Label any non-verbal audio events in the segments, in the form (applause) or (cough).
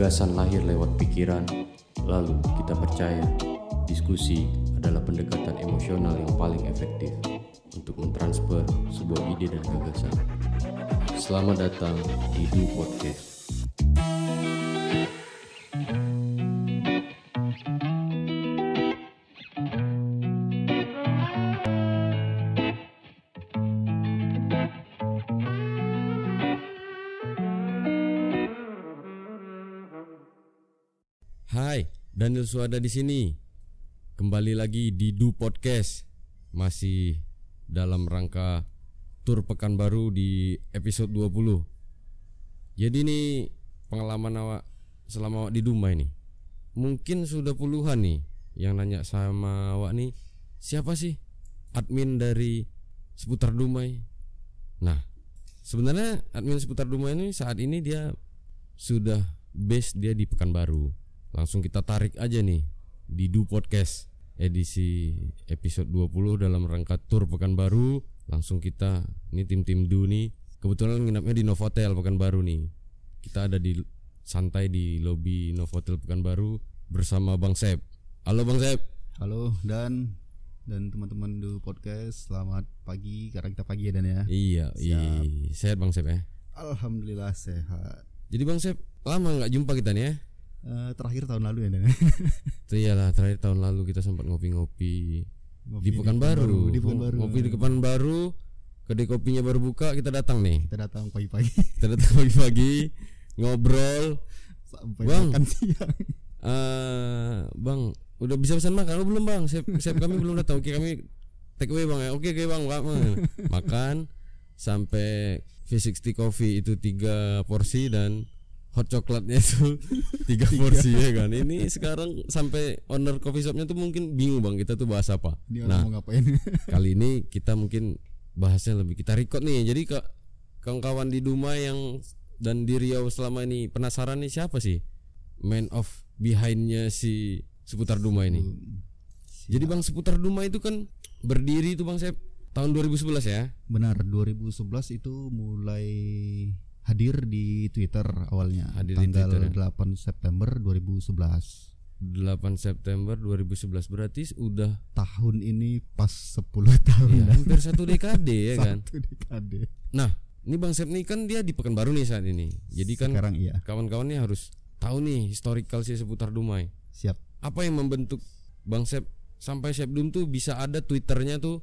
Gagasan lahir lewat pikiran, lalu kita percaya diskusi adalah pendekatan emosional yang paling efektif untuk mentransfer sebuah ide dan gagasan. Selamat datang di Du Podcast. Daniel Suada di sini. Kembali lagi di Du Podcast. Masih dalam rangka tur Pekanbaru di episode 20. Jadi ini pengalaman awak selama awak di Dumai nih. Mungkin sudah puluhan nih yang nanya sama awak nih, siapa sih admin dari seputar Dumai? Nah, sebenarnya admin seputar Dumai ini saat ini dia sudah base dia di Pekanbaru langsung kita tarik aja nih di Du Podcast edisi episode 20 dalam rangka tur Pekanbaru. Langsung kita ini tim-tim Du nih kebetulan nginapnya di Novotel Pekanbaru nih. Kita ada di santai di lobi Novotel Pekanbaru bersama Bang Sep. Halo Bang Sep. Halo Dan. Dan teman-teman du podcast selamat pagi. Karena kita pagi ya Dan ya. iya iya. Sehat Bang Sep ya? Alhamdulillah sehat. jadi Bang Sep lama nggak jumpa kita nih ya Eh, terakhir tahun lalu ya Dan. (laughs) Itu iyalah terakhir tahun lalu kita sempat ngopi-ngopi Ngopi di Pekanbaru. Di Pekanbaru. Ngopi di Pekanbaru. Kedai kopinya baru buka, kita datang nih. Kita datang pagi-pagi Kita datang pagi-pagi ngobrol. sampai Bang. makan siang. Eh, bang, udah bisa pesan makan? Oh, belum bang. Sep, sep kami belum datang. Oke kami take away bang ya. Oke oke bang, makan. makan sampai V60 coffee itu tiga porsi dan hot coklatnya itu (laughs) tiga porsi ya kan. Ini sekarang sampai owner coffee shopnya tuh mungkin bingung bang kita tuh bahas apa. Dia Nah. mau ngapain? (laughs) kali ini kita mungkin bahasnya lebih kita record nih jadi ke kawan-kawan di Duma yang dan di Riau selama ini penasaran nih siapa sih man of behindnya si seputar Duma ini jadi bang seputar Duma itu kan berdiri itu bang Sep tahun 2011 ya Benar 2011 itu mulai hadir di Twitter awalnya Hadir di tanggal Twitter, ya. 8 September 2011. 8 September 2011 berarti udah Tahun ini pas 10 (laughs) tahun ya, hampir satu dekade ya (laughs) kan Satu dekade. nah ini bang Sep nih kan dia di Pekanbaru nih saat ini jadi kan Sekarang iya, kawan-kawannya harus tahu nih historical si seputar Dumai siap. apa yang membentuk Bang Sep sampai Sepdum tuh bisa ada twitternya tuh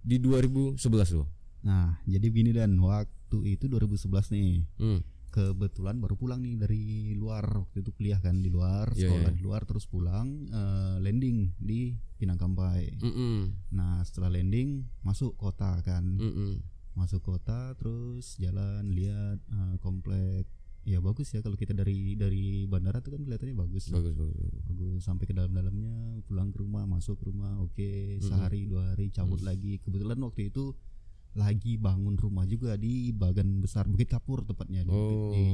di 2011 tuh. Nah, jadi gini dan waktu itu 2011 nih. Hmm. Kebetulan baru pulang nih dari luar waktu itu kuliah kan di luar, Iya, sekolah iya. di luar terus pulang eh, landing di Pinang Kampai. Mm-mm. Nah, setelah landing masuk kota kan. Mm-mm. Masuk kota terus jalan lihat eh, komplek. Ya bagus ya kalau kita dari dari bandara tuh kan kelihatannya bagus. Bagus bagus. bagus sampai ke dalam-dalamnya pulang ke rumah masuk ke rumah oke sehari dua hari cabut lagi kebetulan waktu itu lagi bangun rumah juga di bagan besar Bukit Kapur tepatnya di, Oh. di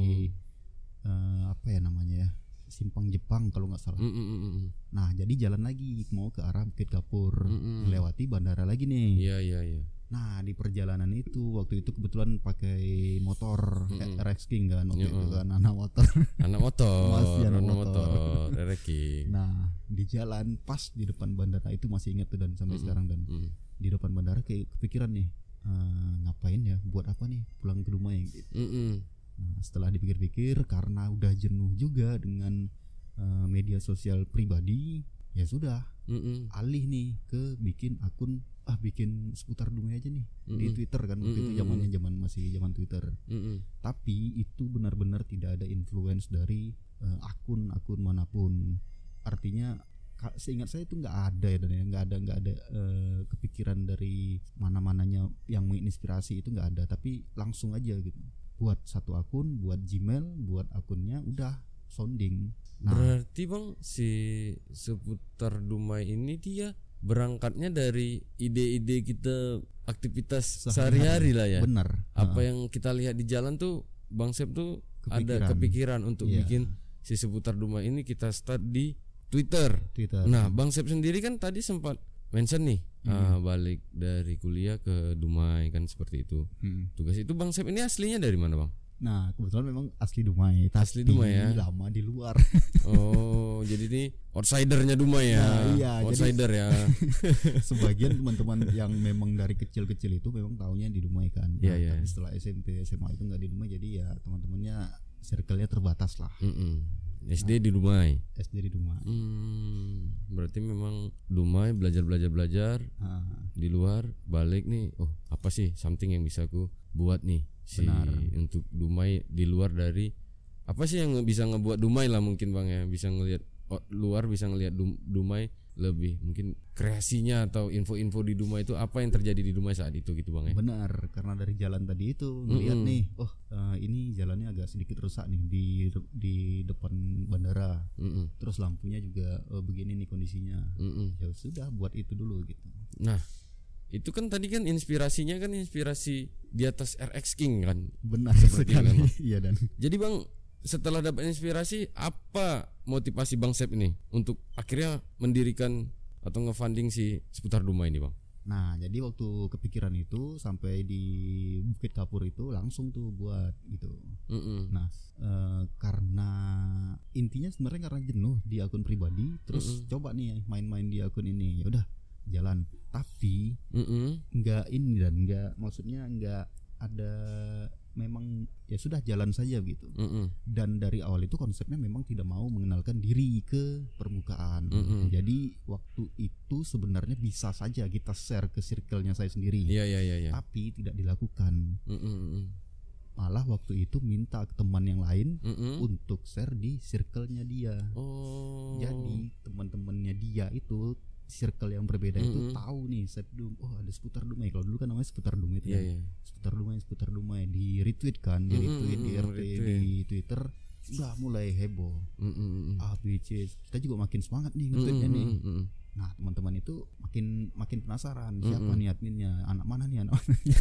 eh, apa ya namanya ya Simpang Jepang kalau nggak salah Mm-mm. nah jadi jalan lagi mau ke arah Bukit Kapur Mm-mm. melewati bandara lagi nih Iya iya iya. nah di perjalanan itu waktu itu kebetulan pakai motor Mm-mm. RX King kan waktu itu Mm-mm. kan anak motor (laughs) Anak motor, Masih anak anak motor. motor, Ereki. Nah di jalan pas di depan bandara itu masih ingat tuh dan sampai Mm-mm. sekarang dan Mm. di depan bandara kayak kepikiran nih eh, ngapain ya buat apa nih pulang ke rumah ya gitu. Mm-mm. Nah setelah dipikir-pikir karena udah jenuh juga dengan eh, media sosial pribadi ya sudah Mm-mm. alih nih ke bikin akun ah bikin seputar dunia aja nih di Mm-mm. Twitter kan waktu itu Mm-mm. zamannya zaman masih zaman Twitter Mm-mm. tapi itu benar-benar tidak ada influence dari eh, akun-akun mana pun artinya seingat saya itu nggak ada ya dan ya. Nggak ada nggak ada eh, kepikiran dari mana-mananya yang menginspirasi itu nggak ada. Tapi langsung aja gitu. Buat satu akun buat Gmail buat akunnya udah sounding. Nah. Berarti bang si seputar Dumai ini dia berangkatnya dari ide-ide kita aktivitas sehari-hari. lah ya. benar. Apa Nah, yang kita lihat di jalan tuh Bang Sep tuh ada Kepikiran. kepikiran untuk Iya. bikin si seputar Duma ini kita start di Twitter. Twitter Nah, Bang Sep sendiri kan tadi sempat mention nih Hmm. ah, balik dari kuliah ke Dumai kan seperti itu. Hmm. Tugas itu Bang Sep ini aslinya dari mana, Bang? Nah kebetulan memang asli Dumai. Asli tapi Dumai ya? Lama di luar. (laughs) Oh, jadi ini outsidernya Dumai ya. Nah, iya, jadi- Outsider ya. (laughs) Sebagian (laughs) teman-teman yang memang dari kecil-kecil itu memang tahunya di Dumai kan. Iya, Nah, iya. Tapi setelah SMP SMA itu nggak di Dumai jadi ya teman-temannya circle-nya terbatas lah. Mm-mm. SD di Dumai. SD di Dumai. Hmm, berarti memang Dumai belajar belajar belajar Ah, di luar balik nih. Oh, apa sih something yang bisa aku buat nih si Benar. untuk Dumai di luar dari apa sih yang bisa ngebuat Dumai lah mungkin bang ya bisa ngelihat oh, luar bisa ngelihat Dum- Dumai lebih mungkin kreasinya atau info-info di Dumai itu apa yang terjadi di Dumai saat itu gitu bang ya. Benar, karena dari jalan tadi itu ngeliat Mm-mm. nih, oh eh, ini jalannya agak sedikit rusak nih di di depan bandara. Mm-mm, Terus lampunya juga eh, begini nih kondisinya. mm-mm. Ya sudah buat itu dulu gitu. Nah itu kan tadi kan inspirasinya kan inspirasi di atas RX King kan Benar Seperti sekali. memang. (laughs) Iya dan Jadi bang setelah dapat inspirasi apa motivasi bang Sep ini untuk akhirnya mendirikan atau ngefunding si seputar Duma ini bang? Nah, jadi waktu kepikiran itu sampai di Bukit Kapur itu langsung tuh buat gitu. Mm-mm. Nah, eh, karena intinya sebenarnya karena jenuh di akun pribadi, terus coba nih main-main di akun ini. Ya udah, jalan. Tapi Mm-mm. nggak ini dan nggak maksudnya nggak ada memang ya sudah jalan saja gitu. Mm-mm. Dan dari awal itu konsepnya memang tidak mau mengenalkan diri ke permukaan. Mm-mm. Jadi waktu itu sebenarnya bisa saja kita share ke circle-nya saya sendiri Iya iya iya. iya. tapi tidak dilakukan Mm-mm, mm-mm. malah waktu itu minta ke teman yang lain Mm-mm. untuk share di circle-nya dia Oh. jadi teman-temannya dia itu circle yang berbeda itu Mm-mm. tahu nih Sepdum oh ada seputar Dumai kalau dulu kan namanya seputar Dumai itu Iya ya. iya. seputar Dumai seputar Dumai di retweet kan di retweet di mm-mm, RT retweet. di Twitter udah mulai heboh Mm-mm, mm-mm. A B C kita juga makin semangat nih nge-tweetnya nih mm-mm, mm-mm. Nah teman-teman itu makin makin penasaran siapa Mm-mm. nih adminnya, anak mana nih anak mana nih?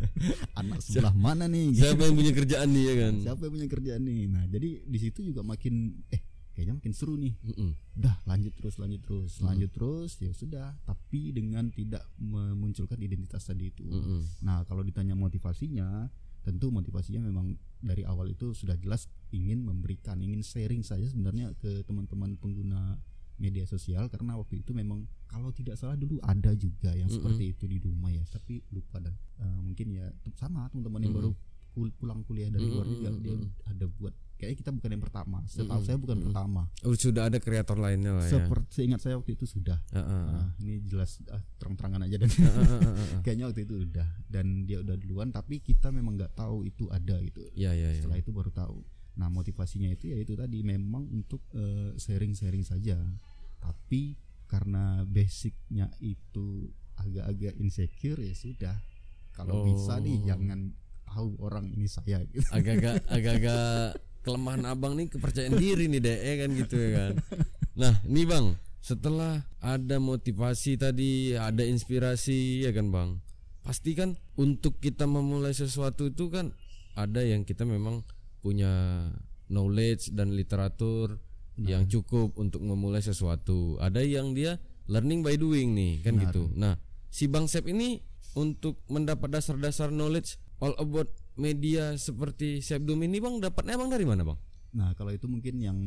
(laughs) anak sebelah mana nih? Siapa yang punya kerjaan nih ya kan? Siapa yang punya kerjaan nih? Nah jadi di situ juga makin eh kayaknya makin seru nih. Mm-mm. Udah lanjut terus lanjut terus lanjut terus ya sudah. Tapi dengan tidak memunculkan identitas tadi itu. Mm-mm. Nah kalau ditanya motivasinya tentu motivasinya memang dari awal itu sudah jelas ingin memberikan ingin sharing saja sebenarnya ke teman-teman pengguna media sosial karena waktu itu memang kalau tidak salah dulu ada juga yang Mm-mm. seperti itu di rumah ya tapi lupa dan eh, mungkin ya sama teman-teman yang baru kul- pulang kuliah dari luar juga Mm-mm, dia mm-mm. ada buat kayaknya kita bukan yang pertama setahu Mm-mm, saya bukan mm-mm. pertama Oh, sudah ada kreator lainnya lah ya. seperti seingat saya waktu itu sudah Ah, ah, ah. Nah, ini jelas ah, terang-terangan aja dan ah, ah, ah, ah. kayaknya waktu itu udah dan dia udah duluan tapi kita memang nggak tahu itu ada gitu Iya iya iya. setelah itu baru tahu nah motivasinya itu ya itu tadi memang untuk eh, sharing-sharing saja tapi karena basicnya itu agak-agak insecure ya sudah kalau bisa nih Oh. jangan tahu orang ini saya gitu. agak-agak agak-agak kelemahan abang nih kepercayaan diri nih deh ya kan gitu ya kan. Nah nih bang setelah ada motivasi tadi ada inspirasi ya kan bang? Pasti kan untuk kita memulai sesuatu itu kan ada yang kita memang punya knowledge dan literatur yang cukup untuk memulai sesuatu. Ada yang dia learning by doing nih kan gitu. Nah si bang Sep ini untuk mendapat dasar-dasar knowledge all about media seperti Sepdum ini bang dapatnya bang dari mana bang? nah kalau itu mungkin yang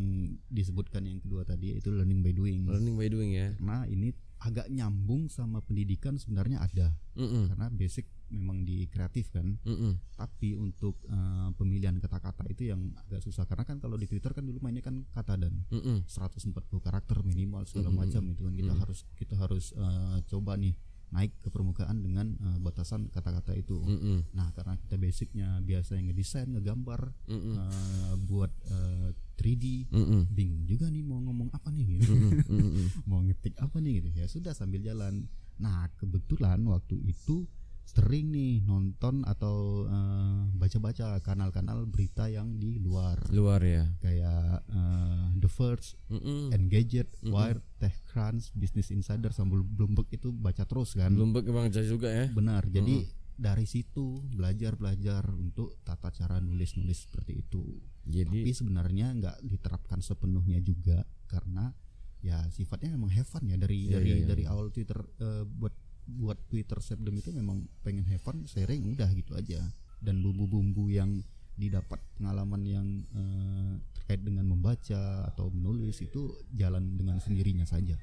disebutkan yang kedua tadi itu learning by doing. Learning by doing ya. karena ini agak nyambung sama pendidikan sebenarnya ada. Mm-mm, karena basic memang di kreatif kan. Mm-mm, tapi untuk eh, pemilihan kata-kata itu yang agak susah. Karena kan kalau di Twitter kan dulu mainnya kan kata dan mm-mm, 140 karakter minimal segala macam itu kan. Kita harus kita harus eh, coba nih naik ke permukaan dengan eh, batasan kata-kata itu. mm-mm, Nah, karena kita basicnya biasa yang ngedesain, ngegambar, mm-mm, eh, buat eh, 3D, mm-mm, bingung juga nih mau ngomong apa nih gitu. mm-mm, mm-mm. (laughs) mau ngetik apa nih gitu. Ya sudah sambil jalan. Nah, kebetulan waktu itu sering nih nonton atau eh, baca-baca kanal-kanal berita yang di luar Luar ya. kayak eh, The Verge, Mm-mm. Engadget, Wired, TechCrunch, Business Insider, sambil Bloomberg itu baca terus kan. Bloomberg Jai juga ya. Benar. Jadi dari situ belajar-belajar untuk tata cara nulis-nulis seperti itu. Jadi Tapi sebenarnya nggak diterapkan sepenuhnya juga karena ya sifatnya memang have fun ya dari Iya, dari iya, iya. dari awal Twitter eh, buat buat Twitter Sepdem itu memang pengen have fun sharing udah gitu aja. Dan bumbu-bumbu yang didapat pengalaman yang eh, terkait dengan membaca atau menulis itu jalan dengan sendirinya saja.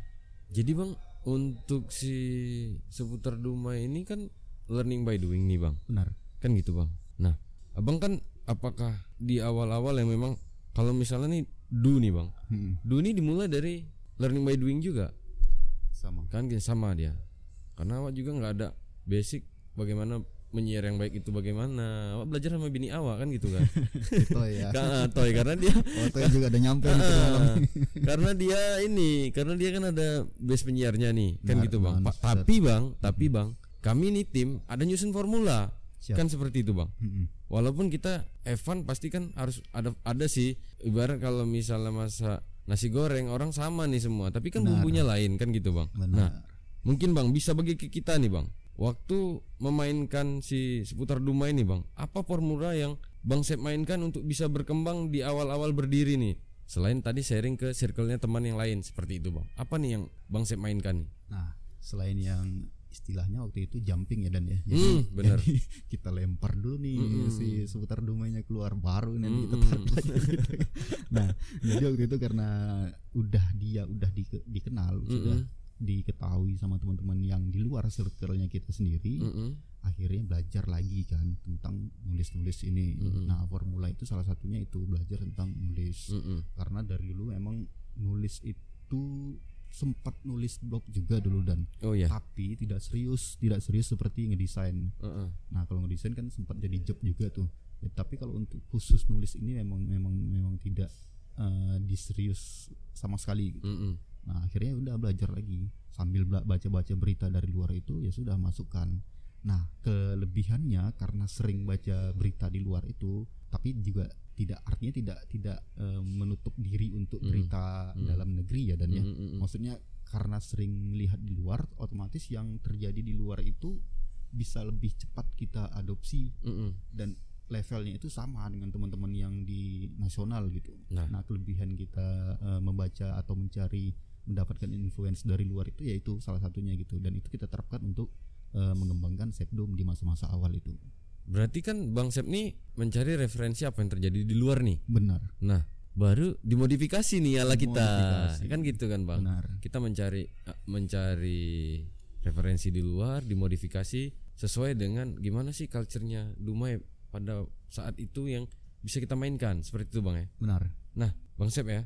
Jadi bang untuk si seputar Duma ini kan learning by doing nih bang, benar. Kan gitu bang. Nah abang kan apakah di awal-awal yang memang kalau misalnya nih do nih bang, Hmm, do ini dimulai dari learning by doing juga. Sama. Kan sama dia. Karena awak juga nggak ada basic bagaimana menyiar yang baik itu bagaimana. Awak belajar sama bini awak kan gitu kan. (laughs) itu ya. Ka- toy. Karena dia (laughs) foto juga ada nyampe. Ah, (laughs) karena dia ini karena dia kan ada base penyiarnya nih. Kan Benar, gitu bang. Pa- tapi bang tapi bang kami nih tim ada nyusun formula. Siap. kan seperti itu bang. Mm-mm. walaupun kita Evan pasti kan harus ada ada sih. Ibarat kalau misalnya masa nasi goreng orang sama nih semua. Tapi kan Benar. bumbunya lain kan gitu bang. Benar. Nah mungkin bang bisa bagi ke kita nih bang waktu memainkan si seputar Duma ini bang apa formula yang bang Sep mainkan untuk bisa berkembang di awal-awal berdiri nih selain tadi sharing ke circle-nya teman yang lain seperti itu bang apa nih yang bang Sep mainkan nih Nah, selain yang istilahnya waktu itu jumping ya dan ya. Hmm, benar. jadi (laughs) kita lempar dulu nih Mm-mm. si seputar dumanya keluar baru nih kita Mm-mm. tarik lagi gitu. (laughs) Nah, jadi waktu itu karena udah dia udah di- dikenal, sudah diketahui sama teman-teman yang di luar circle-nya kita sendiri, Mm-mm. akhirnya belajar lagi kan tentang nulis-nulis ini. Mm-mm. Nah, formula itu salah satunya itu belajar tentang nulis Mm-mm. karena dari dulu emang nulis itu sempat nulis blog juga dulu dan oh ya tapi tidak serius tidak serius seperti ngedesain Heeh. nah kalau ngedesain kan sempat jadi job juga tuh Ya, tapi kalau untuk khusus nulis ini memang memang memang tidak eh, diserius sama sekali gitu. Mm-mm. Nah akhirnya udah belajar lagi sambil baca-baca berita dari luar itu ya sudah masukkan nah kelebihannya karena sering baca berita di luar itu tapi juga tidak artinya tidak tidak eh, menutup diri untuk Mm. berita Mm. dalam negeri ya dan ya Mm-mm, mm-mm. maksudnya karena sering lihat di luar otomatis yang terjadi di luar itu bisa lebih cepat kita adopsi Mm-mm. dan levelnya itu sama dengan teman-teman yang di nasional gitu. Nah. Nah, kelebihan kita eh, membaca atau mencari mendapatkan influence dari luar itu yaitu salah satunya gitu dan itu kita terapkan untuk eh, mengembangkan Sepdom di masa-masa awal itu. berarti kan bang Sep nih mencari referensi apa yang terjadi di luar nih Benar, Nah, baru dimodifikasi nih ala kita. Kan gitu kan, Bang. benar. Kita mencari eh, mencari referensi di luar, dimodifikasi sesuai dengan gimana sih culture-nya Dumai pada saat itu yang bisa kita mainkan. Seperti itu, Bang ya. Benar. Nah, Bang Sep ya.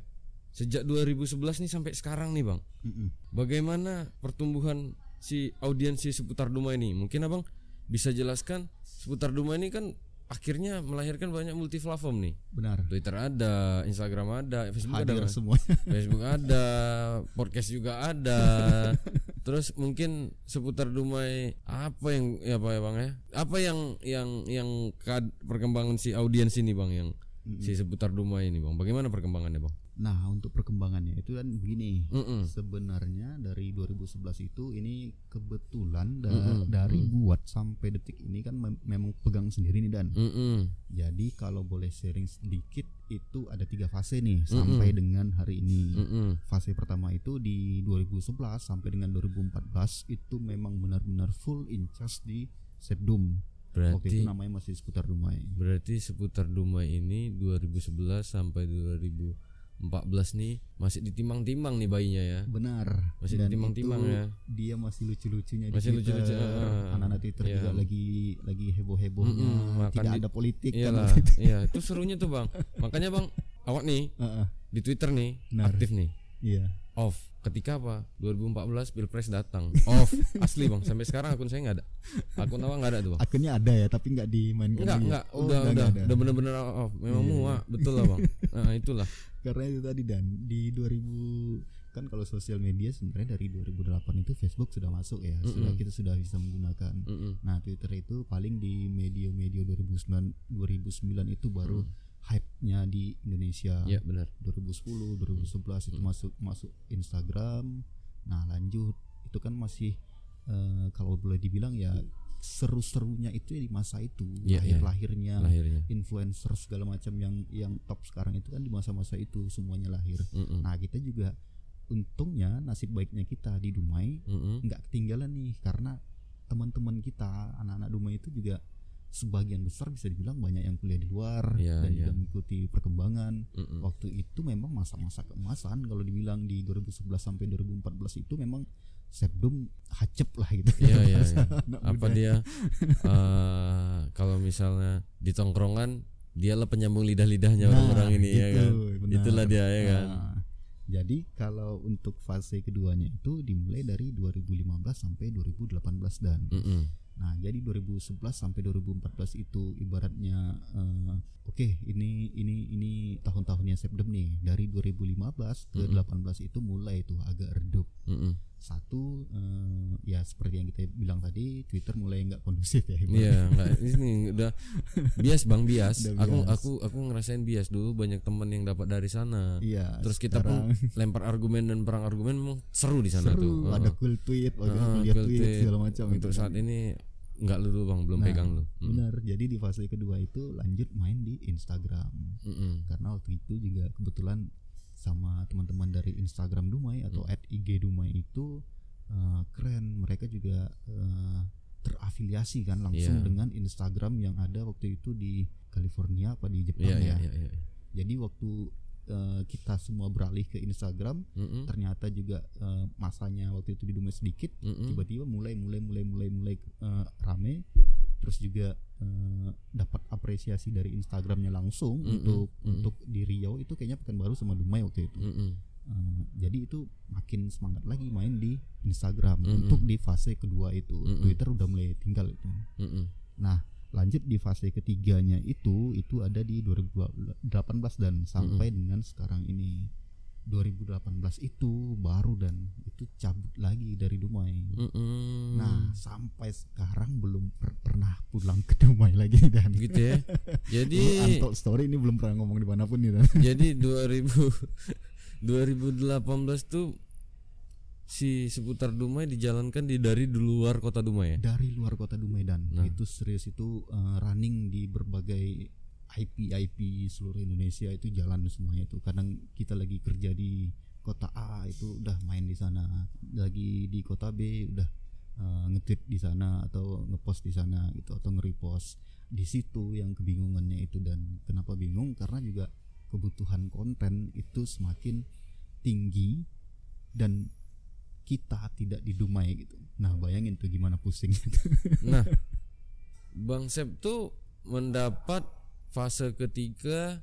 Sejak 2011 nih sampai sekarang nih, Bang. Mm-mm. Bagaimana pertumbuhan si audiensi seputar Duma ini? Mungkin Abang bisa jelaskan seputar Duma ini kan akhirnya melahirkan banyak multi platform nih. Benar. Twitter ada, Instagram ada, Facebook ada, Hadir Bang. semuanya. (laughs) Facebook ada, podcast juga ada. (laughs) Terus mungkin seputar Dumai apa yang ya Pak ya Bang ya? Apa yang yang yang kad- perkembangan si audiens ini Bang yang si seputar Dumai ini Bang? Bagaimana perkembangannya Bang? Nah, untuk perkembangannya itu kan begini. Mm-mm. Sebenarnya dari 2011 itu ini kebetulan da- Mm-mm. dari buat sampai detik ini kan mem- memang pegang sendiri nih dan. Mm-mm. Jadi kalau boleh sharing sedikit itu ada tiga fase nih sampai dengan hari ini. Mm-mm. Fase pertama itu di 2011 sampai dengan 2014 itu memang benar-benar full in charge di Sepdum. Waktu Berarti itu namanya masih seputar Dumai. berarti seputar Dumai ini 2011 sampai 2014 nih masih ditimang-timang nih bayinya ya. Benar. Masih Dan ditimang-timang itu ya. Dia masih lucu-lucunya Masih di Twitter. lucu-lucu, ah, Anak-anak Twitter iya. juga lagi lagi heboh-hebohnya. Mm-mm, makan Tidak di- ada politik kan Iyalah, (laughs) itu. iya itu serunya tuh bang. Makanya bang, awak nih Heeh, di Twitter nih Benar. aktif nih, Iya. off. Ketika apa? 2014 pilpres datang, off. (laughs) Asli bang, sampai sekarang akun saya nggak ada. Akun awak nggak ada tuh bang. Akunnya ada ya tapi nggak dimainkan. Enggak, ya? enggak, Oh, udah, udah, udah bener-bener off. Memang Iya, muak, betul lah bang. (laughs) Nah itulah. Karena itu tadi dan di 2000 kan kalau sosial media sebenarnya dari 2008 itu Facebook sudah masuk ya. Sudah kita sudah bisa menggunakan. Mm-mm. Nah, Twitter itu paling di media-media 2009 2009 itu baru hype-nya di Indonesia. Iya benar. 2010, 2011 itu masuk masuk Instagram. Nah, lanjut itu kan masih eh, kalau boleh dibilang ya seru-serunya itu ya di masa itu. Iya, iya. Lahir-lahirnya Lahirnya. influencer segala macam yang yang top sekarang itu kan di masa-masa itu semuanya lahir. Mm-mm. Nah, kita juga untungnya nasib baiknya kita di Dumai nggak ketinggalan nih karena teman-teman kita anak-anak Dumai itu juga sebagian besar bisa dibilang banyak yang kuliah di luar Iya, dan iya. juga mengikuti perkembangan Mm-mm. waktu itu memang masa-masa keemasan kalau dibilang di 2011 sampai 2014 itu memang Sepdom hacep lah gitu Iya iya. iya. anak Apa muda. dia? eh kalau misalnya di tongkrongan dia lah penyambung lidah-lidahnya Nah, orang-orang ini ya gitu, kan. benar. Itulah dia ya kan. Nah, jadi kalau untuk fase keduanya itu dimulai dari 2015 sampai 2018 dan Mm-mm. Nah, jadi 2011 sampai 2014 itu ibaratnya eh, oke, ini ini ini tahun-tahunnya Sepdem nih. Dari 2015 ke 18 itu mulai tuh agak redup. Mm-mm. Satu eh, ya seperti yang kita bilang tadi, Twitter mulai nggak kondusif ya. Iya, enggak ini udah bias Bang bias. Udah Aku bias. aku aku ngerasain bias dulu banyak teman yang dapat dari sana. Iya. Terus kita sekarang pun lempar argumen dan perang argumen memang seru di sana seru, tuh. ada cool tweet, ada lihat cool tweet tweet. segala macam Untuk itu. saat ini enggak lu dulu Bang, belum Nah, pegang lu. Mm. Benar. Jadi di fase kedua itu lanjut main di Instagram. Mm-mm. karena waktu itu juga kebetulan sama teman-teman dari Instagram Dumai atau Hmm. at IG Dumai itu eh, keren mereka juga eh, terafiliasi kan langsung Iya. dengan Instagram yang ada waktu itu di California apa di Jepang Iya iya ya iya iya. jadi waktu eh, kita semua beralih ke Instagram Mm-mm. ternyata juga eh, masanya waktu itu di Dumai sedikit tiba-tiba mulai mulai mulai mulai mulai eh, rame terus juga eh, dapat apresiasi dari Instagramnya langsung Mm-mm, untuk mm-mm. untuk di Riau itu kayaknya Pekanbaru sama Dumai waktu itu Mm-mm. Eh, jadi itu makin semangat lagi main di Instagram Mm-mm. untuk di fase kedua itu Mm-mm. Twitter udah mulai tinggal itu Mm-mm. nah lanjut di fase ketiganya itu itu ada di 2018 dan sampai dengan sekarang ini 2018 itu baru dan itu cabut lagi dari Dumai Mm-mm. Nah, sampai sekarang belum per- pernah pulang ke Dumai lagi dan gitu ya. (laughs) Jadi Anto story ini belum pernah ngomong di mana pun nih Dan. (laughs) jadi 2000 2018 (laughs) tuh si seputar Dumai dijalankan di dari di luar kota Dumai ya. Dari luar kota Dumai dan Nah. itu serius itu eh, running di berbagai IP IP seluruh Indonesia itu jalan semuanya itu. Kadang kita lagi kerja di kota A itu udah main di sana, lagi di kota B udah eh, nge-tweet di sana atau ngepost di sana gitu atau nge-repost di situ yang kebingungannya itu dan kenapa bingung karena juga kebutuhan konten itu semakin tinggi dan kita tidak di Dumai gitu. Nah, bayangin tuh gimana pusing Nah, (laughs) Bang Sep tuh mendapat fase ketiga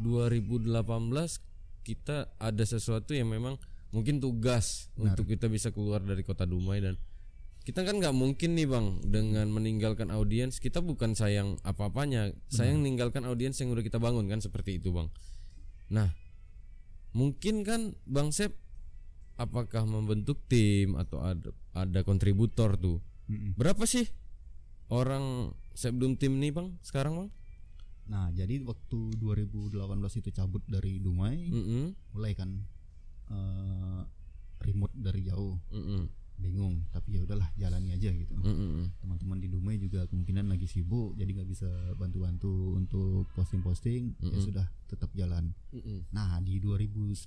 2018 kita ada sesuatu yang memang mungkin tugas Benar. untuk kita bisa keluar dari kota Dumai dan kita kan nggak mungkin nih bang dengan meninggalkan audiens kita bukan sayang apa-apanya. Sayang meninggalkan audiens yang udah kita bangun kan seperti itu bang. Nah mungkin kan bang Sep apakah membentuk tim atau ada ada kontributor tuh? Berapa sih orang Sepdum tim nih bang sekarang bang Nah, jadi waktu 2018 itu cabut dari Dumai, Mm-mm, mulai kan eh, remote dari jauh, mm-mm, bingung. Tapi ya udahlah, jalani aja gitu. mm-mm, Teman-teman di Dumai juga kemungkinan lagi sibuk, jadi nggak bisa bantu-bantu untuk posting-posting. Ya Mm-mm. sudah, tetap jalan. mm-mm, Nah, di 2019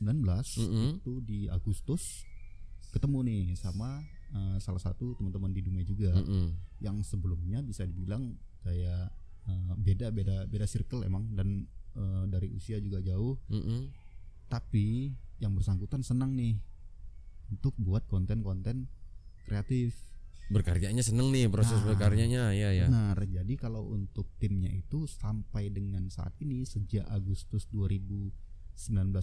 Mm-mm. itu di Agustus ketemu nih sama eh, salah satu teman-teman di Dumai juga. mm-mm, yang sebelumnya bisa dibilang kayak eh, beda beda beda circle emang. Dan eh, dari usia juga jauh. Mm-mm. tapi yang bersangkutan senang nih untuk buat konten-konten kreatif. Berkaryanya seneng nih proses Nah, berkaryanya. Ya ya benar. Jadi kalau untuk timnya itu sampai dengan saat ini sejak Agustus 2019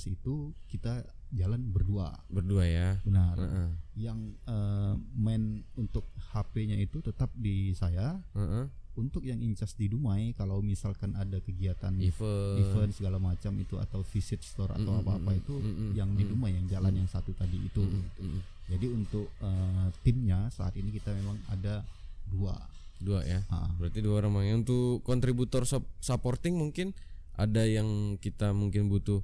itu kita jalan berdua. Berdua ya? Benar. Heeh, yang eh, main untuk HP-nya itu tetap di saya. Heeh. Untuk yang incas di Dumai kalau misalkan ada kegiatan event event segala macam itu atau visit store atau Mm, apa-apa itu mm, mm, yang di. Dumai yang jalan yang satu tadi itu Mm, gitu. mm, mm. jadi untuk eh, timnya saat ini kita memang ada dua dua ya Ah, berarti dua orang bang untuk kontributor sup- supporting mungkin ada yang kita mungkin butuh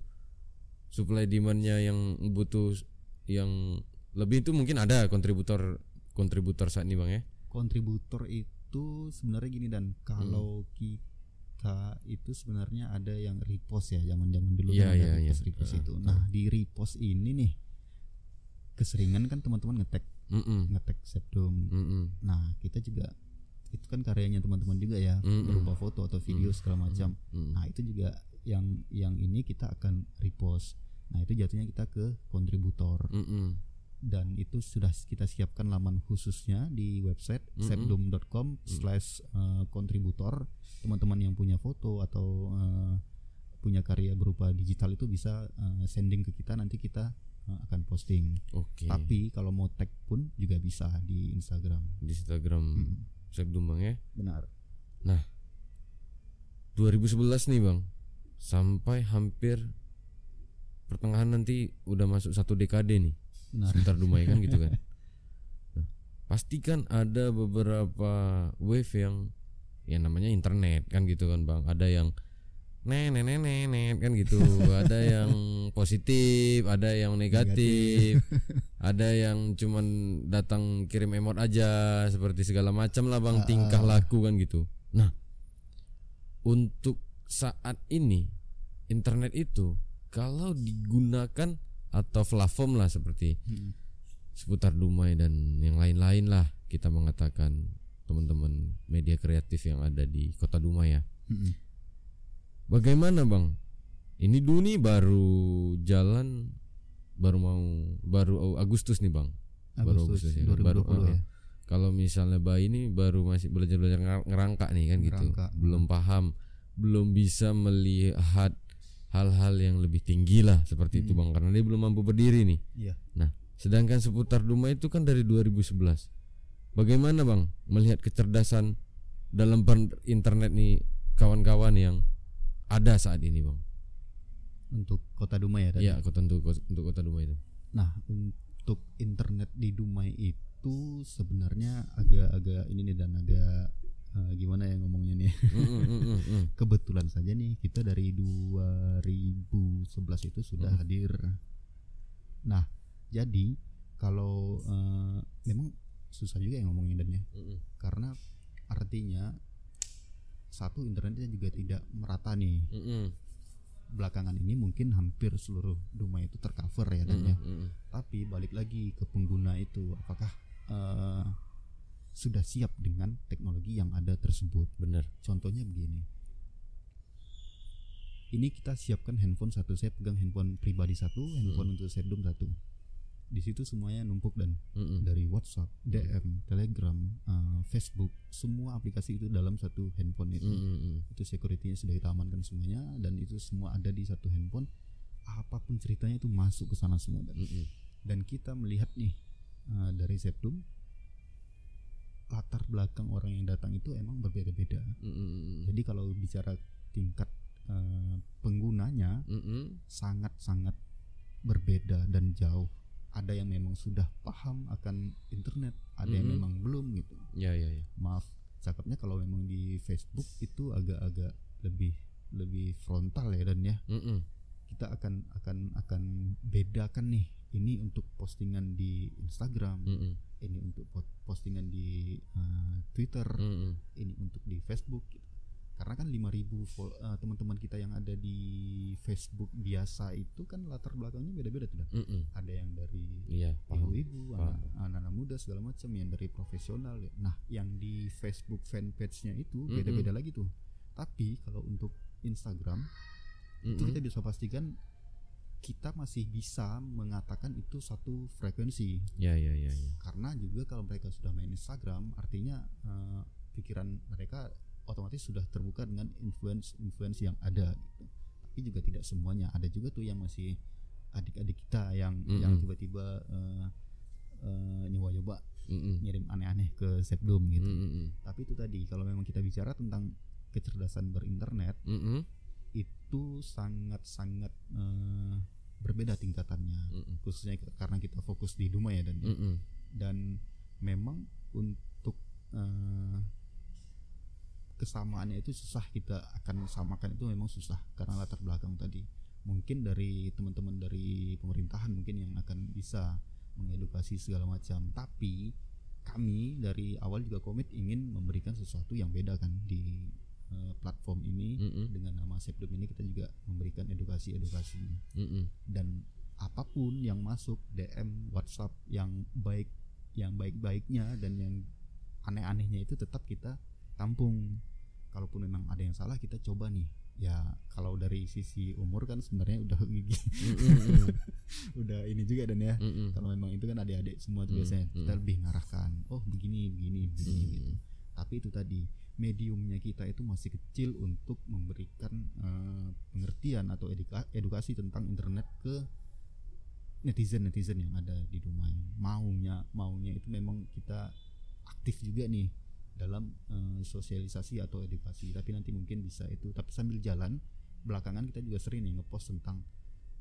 supply demandnya yang butuh yang lebih itu mungkin ada kontributor kontributor saat ini bang ya kontributor itu sebenarnya gini dan. Kalau kita itu sebenarnya ada yang repost ya zaman-zaman dulu Iya, kan ada iya, iya. repost repost Ah, itu nah di repost ini nih keseringan kan teman-teman ngetek Mm-mm, ngetek septum mm-mm, nah kita juga itu kan karyanya teman-teman juga ya Mm-mm. berupa foto atau video segala macam. Mm. nah itu juga yang yang ini kita akan repost. Nah itu jatuhnya kita ke kontributor. Mm-mm. Dan itu sudah kita siapkan laman khususnya di website Mm-mm. sepdom.com slash kontributor teman-teman yang punya foto atau eh, punya karya berupa digital itu bisa eh, sending ke kita nanti kita eh, akan posting Oke. tapi kalau mau tag pun juga bisa di Instagram di Instagram Mm, Sepdum Bang ya. benar 2011 nih Bang. Sampai hampir pertengahan nanti udah masuk satu dekade nih. Benar Sebentar Dumai kan gitu kan. (laughs) Nah, pasti kan ada beberapa wave yang ya namanya internet kan gitu kan Bang. Ada yang nenek nenek nenek kan gitu. (laughs) ada yang positif, ada yang negatif. ada yang cuman datang kirim emot aja seperti segala macam lah Bang, tingkah laku kan gitu. Nah, untuk saat ini internet itu kalau digunakan atau platform lah seperti Mm, seputar Dumai dan yang lain-lain lah kita mengatakan teman-teman media kreatif yang ada di kota Dumai ya. mm, Bagaimana bang? Ini Duni baru jalan baru mau baru Agustus nih bang. Baru Agustus ya. 2020 Baru, ya uh-uh. Kalau misalnya bayi ini baru masih belajar belajar ngerangka nih kan gitu, Ngerangka. belum paham, belum bisa melihat hal-hal yang lebih tinggi lah seperti itu bang, karena dia belum mampu berdiri nih. Iya. Nah, sedangkan seputar Duma itu kan dari 2011. Bagaimana bang melihat kecerdasan dalam per- internet nih kawan-kawan yang ada saat ini bang? untuk kota Dumai ya tadi? Iya, kota untuk untuk kota Duma itu. Nah, untuk internet di Dumai itu sebenarnya agak-agak ini nih dan agak eh, gimana ya ngomongnya nih. Mm, mm, mm. (laughs) Kebetulan saja nih kita dari 2011 itu sudah hadir. Nah, jadi kalau eh, memang susah juga ya ngomongin dan ya. Mm, mm. Karena artinya satu internetnya juga tidak merata nih. Belakangan ini mungkin hampir seluruh Dumai itu tercover ya dan Mm, ya. mm, mm. tapi balik lagi ke pengguna itu apakah eh, sudah siap dengan teknologi yang ada tersebut Bener. contohnya begini ini kita siapkan handphone satu saya pegang handphone pribadi satu handphone untuk Sepdom satu di situ semuanya numpuk dan Mm, mm. dari WhatsApp DM Telegram eh, Facebook semua aplikasi itu dalam satu handphone itu Mm, mm, mm. itu security-nya sudah kita amankan semuanya dan itu semua ada di satu handphone apa pun ceritanya itu masuk ke sana semua dan Mm, mm. dan kita melihat nih uh, dari Sepdum latar belakang orang yang datang itu emang berbeda-beda. Mm, mm, mm. Jadi kalau bicara tingkat uh, penggunanya Mm, mm. sangat-sangat berbeda dan jauh. Ada yang memang sudah paham akan internet, ada yang Mhm. memang belum gitu. Ya, ya, ya. Maaf, cakapnya kalau memang di Facebook itu agak-agak lebih lebih frontal ya dan ya Mm, mm. Kita akan akan akan bedakan nih ini untuk postingan di Instagram Mm, mm. ini untuk po- postingan di uh, Twitter Mm, mm. ini untuk di Facebook gitu. karena kan 5000 fol- uh, teman-teman kita yang ada di Facebook biasa itu kan latar belakangnya beda-beda tuh. Mm, mm. ada yang dari Iya, paham. ibu-ibu anak-anak muda segala macam yang dari profesional ya. nah yang di Facebook fanpage-nya itu beda-beda lagi tuh tapi kalau untuk Instagram Mm, itu mm. kita bisa pastikan kita masih bisa mengatakan itu satu frekuensi Ya, ya, ya, ya. karena juga kalau mereka sudah main Instagram artinya eh, pikiran mereka otomatis sudah terbuka dengan influence influence yang ada gitu tapi juga tidak semuanya ada juga tuh yang masih adik-adik kita yang yang Mm-mm. tiba-tiba eh, eh, nyoba-nyoba Mm, mm. ngirim aneh-aneh ke Sepdom gitu Mm, mm, mm. tapi itu tadi kalau memang kita bicara tentang kecerdasan berinternet Mm, mm. Itu sangat-sangat eh, berbeda tingkatannya. Mm, mm. khususnya karena kita fokus di Duma ya dan Mm, mm. dan memang untuk eh, kesamaannya itu susah kita akan samakan. Itu memang susah karena latar belakang tadi. Mungkin dari teman-teman dari pemerintahan mungkin yang akan bisa mengedukasi segala macam. Tapi kami dari awal juga komit ingin memberikan sesuatu yang beda kan di eh, platform ini Mm, mm. dengan nama Sepdom ini kita juga memberikan edukasi-edukasi Mm, mm. dan apa pun yang masuk DM WhatsApp yang baik yang baik-baiknya dan yang aneh-anehnya itu tetap kita tampung. Kalaupun memang ada yang salah kita coba nih. Ya kalau dari sisi umur kan sebenarnya udah (laughs) gigi. (laughs) Udah ini juga dan ya. Kalau memang itu kan adik-adik semua tuh Hmm, biasanya kita hmm. lebih ngarahkan oh begini begini begini Hmm. gitu. Tapi itu tadi mediumnya kita itu masih kecil untuk memberikan eh, pengertian atau eduka- edukasi tentang internet ke netizen netizen yang ada di Dumai maunya maunya itu memang kita aktif juga nih dalam eh, sosialisasi atau edukasi. Tapi nanti mungkin bisa itu tapi sambil jalan belakangan kita juga sering nih ngepost tentang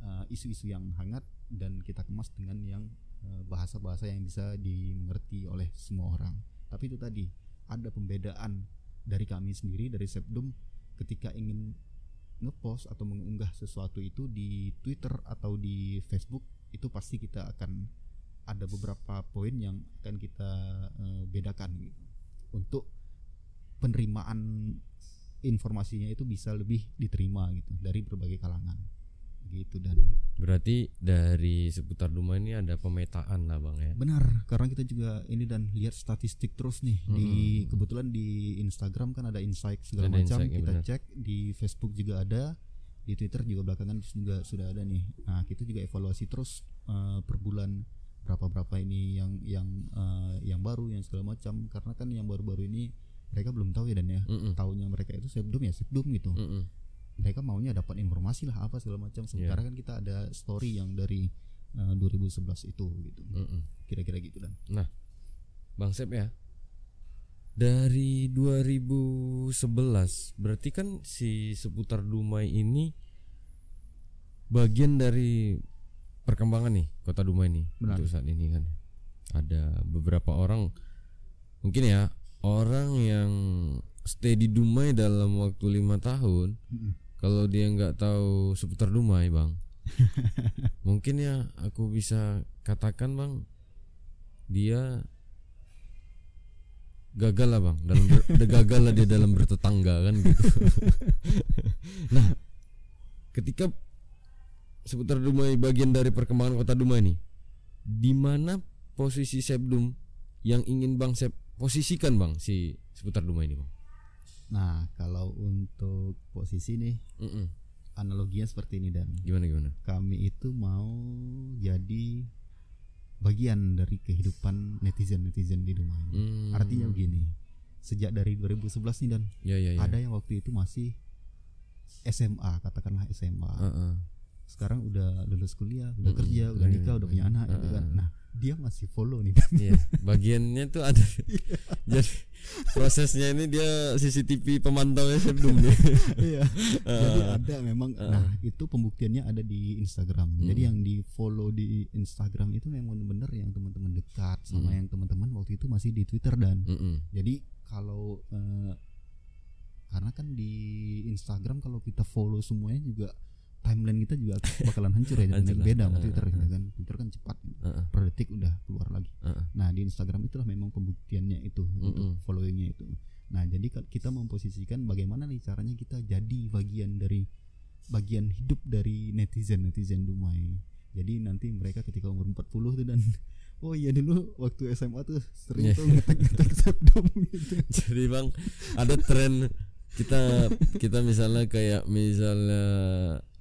eh, isu-isu yang hangat dan kita kemas dengan yang bahasa-bahasa yang bisa dimengerti oleh semua orang. Tapi itu tadi ada pembedaan dari kami sendiri dari Sepdum ketika ingin ngepost atau mengunggah sesuatu itu di Twitter atau di Facebook itu pasti kita akan ada beberapa poin yang akan kita eh, bedakan gitu. Untuk penerimaan informasinya itu bisa lebih diterima gitu dari berbagai kalangan. Gitu dan Berarti dari seputar Dumai ini ada pemetaan lah bang ya. benar karena kita juga ini dan lihat statistik terus nih di kebetulan di Instagram kan ada insight segala Ada macam insight, ya kita benar. cek di Facebook juga ada di Twitter juga belakangan juga sudah ada nih nah kita juga evaluasi terus eh, per bulan berapa berapa ini yang yang eh, yang baru yang segala macam karena kan yang baru-baru ini mereka belum tahu ya dan ya Mm-mm. tahunya mereka itu sebdum ya sebdum gitu Mm-mm. Mereka maunya dapat informasi lah apa segala macam sementara kan kita ada story yang dari eh, 2011 itu gitu kira-kira gitu dan Bang Sep ya. Dari 2011 berarti kan si seputar Dumai ini bagian dari perkembangan nih kota Dumai ini Benar. untuk saat ini kan. Ada beberapa orang mungkin ya orang yang stay di Dumai dalam waktu lima tahun Mm-mm. Kalau dia nggak tahu seputar Dumai bang. (laughs) Mungkin ya aku bisa katakan bang dia gagal lah bang. Dalam ber- (laughs) gagal lah dia dalam bertetangga kan gitu. (laughs) Nah ketika seputar Dumai bagian dari perkembangan kota Dumai nih di mana posisi Sebdum yang ingin bang Sep posisikan bang si seputar Dumai ini bang Nah, kalau untuk posisi nih Mm-mm. analoginya seperti ini dan gimana gimana kami itu mau jadi bagian dari kehidupan netizen-netizen di rumah ini. Hmm. Artinya begini, sejak dari 2011 nih dan ya ya ya ada yang waktu itu masih SMA, katakanlah SMA. Heeh. Sekarang udah lulus kuliah, udah Mm-mm. kerja, udah nikah, udah punya anak gitu kan. Nah, dia masih follow nih. Iya, bagiannya tuh ada. (laughs) Jadi prosesnya ini dia CCTV pemantaunya sebelum nih. Iya. (laughs) Jadi ada memang nah itu pembuktiannya ada di Instagram. Jadi yang di follow di Instagram itu memang benar yang teman-teman dekat sama yang teman-teman waktu itu masih di Twitter dan Mm-mm. jadi kalau eh, karena kan di Instagram kalau kita follow semuanya juga timeline kita juga bakalan hancur ya lah. beda sama Twitter gitu kan. Twitter kan cepat Heeh. per detik udah keluar lagi. Heeh. Nah di Instagram itulah memang pembuktiannya itu untuk Mm-mm. followingnya itu. Nah jadi kita memposisikan bagaimana nih caranya kita jadi bagian dari bagian hidup dari netizen netizen Dumai. Jadi nanti mereka ketika umur 40 tuh dan (laughs) oh iya dulu waktu SMA tuh sering Iya. tuh ngetek ngetek (laughs) gitu. Jadi bang ada tren kita kita misalnya kayak misalnya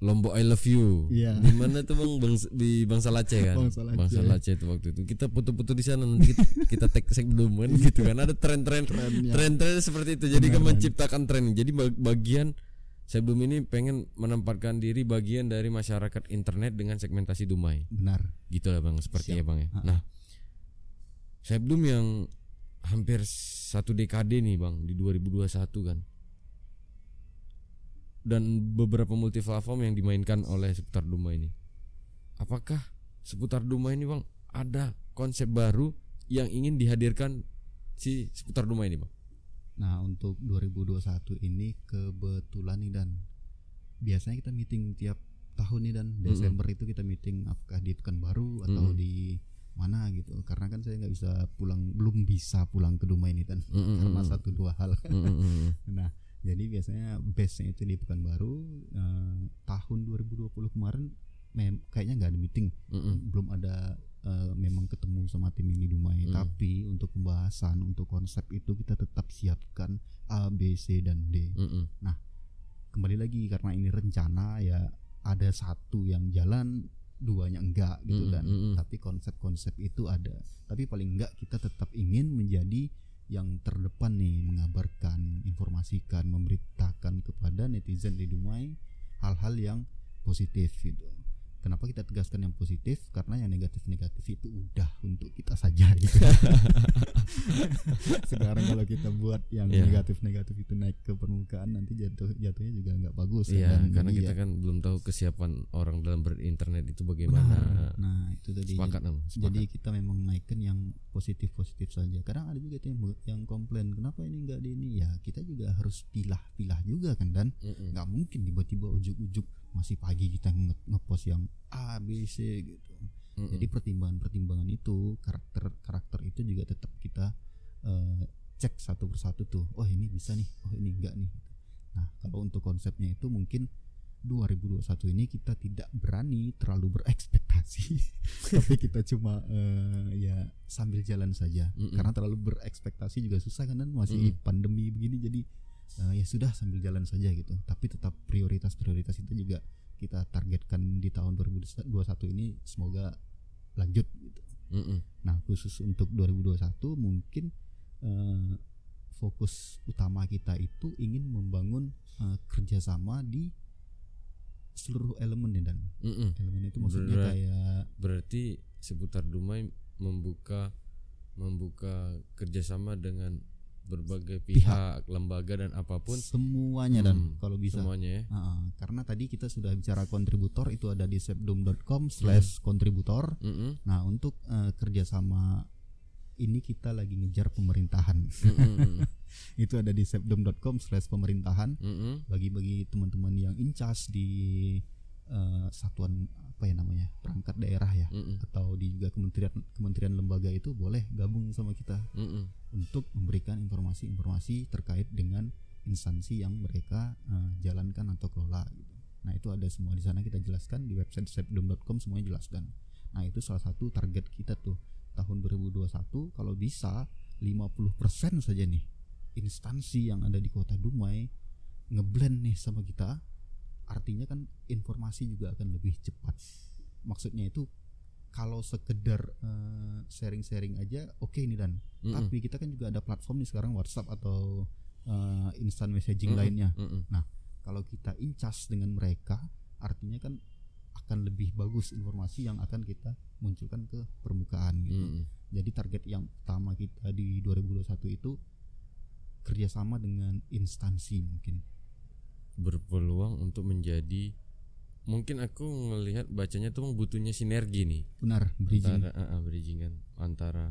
Lombok I love you. Iya. Di mana tuh bang Bangs- di Bangsa Lace kan? Bangsa Lace. Lace itu waktu itu kita foto-foto di sana nanti kita, kita tag kan gitu kan ada tren-tren tren-tren seperti itu. Jadi kan menciptakan tren. Jadi bag- bagian sebelum ini pengen menempatkan diri bagian dari masyarakat internet dengan segmentasi Dumai. Benar. Gitu lah bang, sepertinya Siap. bang ya. Nah, sebelum yang hampir satu dekade nih bang di 2021 kan, dan beberapa multi platform yang dimainkan oleh seputar Duma ini. Apakah seputar Duma ini bang ada konsep baru yang ingin dihadirkan si seputar Duma ini bang? Nah untuk 2021 ini kebetulan nih dan biasanya kita meeting tiap tahun nih dan Desember itu kita meeting apakah di Pekanbaru atau Mm-mm. di mana gitu karena kan saya nggak bisa pulang belum bisa pulang ke rumah ini dan Mm-mm. karena satu dua hal Mm-mm. (laughs) nah jadi biasanya base nya itu di Pekanbaru eh, tahun 2020 kemarin mem- kayaknya nggak ada meeting Mm-mm. belum ada eh, memang ketemu sama tim di Dumai Hmm. tapi untuk pembahasan untuk konsep itu kita tetap siapkan A B C dan D Mm-mm. kembali lagi karena ini rencana ya ada satu yang jalan duanya enggak gitu kan mm-mm. tapi konsep-konsep itu ada tapi paling enggak kita tetap ingin menjadi yang terdepan nih mengabarkan informasikan memberitakan kepada netizen di Dumai hal-hal yang positif gitu kenapa kita tegaskan yang positif karena yang negatif-negatif itu udah untuk kita saja gitu (laughs) sekarang kalau kita buat yang Iya. negatif-negatif itu naik ke permukaan nanti jatuh jatuhnya juga nggak bagus ya Iya, kan? karena Jadi kita ya, kan belum tahu kesiapan orang dalam berinternet itu bagaimana. benar. nah itu tadi Sepakat, Am, sepakat. jadi kita memang naikkan yang positif-positif saja kadang ada juga yang yang komplain kenapa ini nggak di ini ya kita juga harus pilah-pilah juga kan dan nggak mungkin tiba-tiba ujuk-ujuk masih pagi kita nge- ngepost yang A B C gitu. Mm-mm. jadi pertimbangan-pertimbangan itu karakter karakter itu juga tetap kita eh, cek satu persatu tuh. Oh ini bisa nih. Oh ini enggak nih nah kalau untuk konsepnya itu mungkin 2021 ini kita tidak berani terlalu berekspektasi. (laughs) Tapi kita cuma eh, ya sambil jalan saja. Mm-mm. karena terlalu berekspektasi juga susah kan masih Mm-mm. pandemi begini jadi eh, ya sudah sambil jalan saja gitu tapi tetap prioritas-prioritas itu juga kita targetkan di tahun 2021 ini semoga lanjut gitu Mm-mm. Nah, khusus untuk 2021 mungkin eh, fokus utama kita itu ingin membangun eh, kerjasama di seluruh elemen ya dan Mm-mm. elemen itu maksudnya Berat. kayak Berarti seputar Dumai membuka membuka kerjasama dengan berbagai pihak, lembaga dan apa pun semuanya dan Hmm, kalau bisa semuanya ya. Ah, karena tadi kita sudah bicara kontributor itu ada di sepdom.com slash kontributor Mm-mm. nah untuk eh, kerjasama ini kita lagi ngejar pemerintahan Mm-mm. (laughs) itu ada di sepdom.com slash pemerintahan Mm-mm. bagi-bagi teman-teman yang incas di eh, satuan apa ya namanya perangkat daerah ya Mm-mm. atau di juga kementerian kementerian lembaga itu boleh gabung sama kita Mm-mm. untuk memberikan informasi-informasi terkait dengan instansi yang mereka eh, jalankan atau kelola gitu. Nah itu ada semua di sana kita jelaskan di website sepdom.com semuanya jelaskan. Nah itu salah satu target kita tuh tahun 2021 kalau bisa 50% saja nih instansi yang ada di kota Dumai ngeblend nih sama kita artinya kan informasi juga akan lebih cepat maksudnya itu kalau sekedar eh, sharing-sharing aja oke nih dan Mm-mm. tapi kita kan juga ada platform nih sekarang WhatsApp atau eh, instant messaging Mm-mm. lainnya Mm-mm. kalau kita incas dengan mereka artinya kan akan lebih bagus informasi yang akan kita munculkan ke permukaan gitu Mm-mm. jadi target yang pertama kita di 2021 itu kerjasama dengan instansi mungkin berpeluang untuk menjadi mungkin aku ngelihat bacanya tuh butuhnya sinergi nih. Benar bridging. Antara ah, ah, bridgingan antara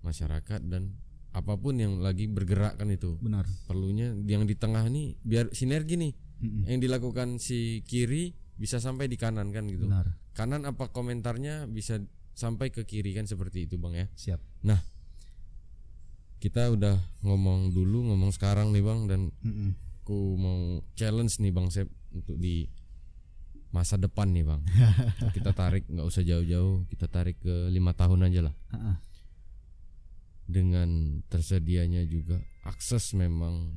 masyarakat dan apa pun yang lagi bergerak kan itu. Benar. Perlunya yang di tengah nih biar sinergi nih. Mm-mm. yang dilakukan si kiri bisa sampai di kanan kan gitu. Benar. Kanan apa komentarnya bisa sampai ke kiri kan seperti itu bang ya? Siap. Kita udah ngomong dulu ngomong sekarang nih bang dan Mm-mm. Aku mau challenge nih bang Sep untuk di masa depan nih bang. (laughs) Kita tarik nggak usah jauh-jauh kita tarik ke lima tahun aja lah. Dengan tersedianya juga akses memang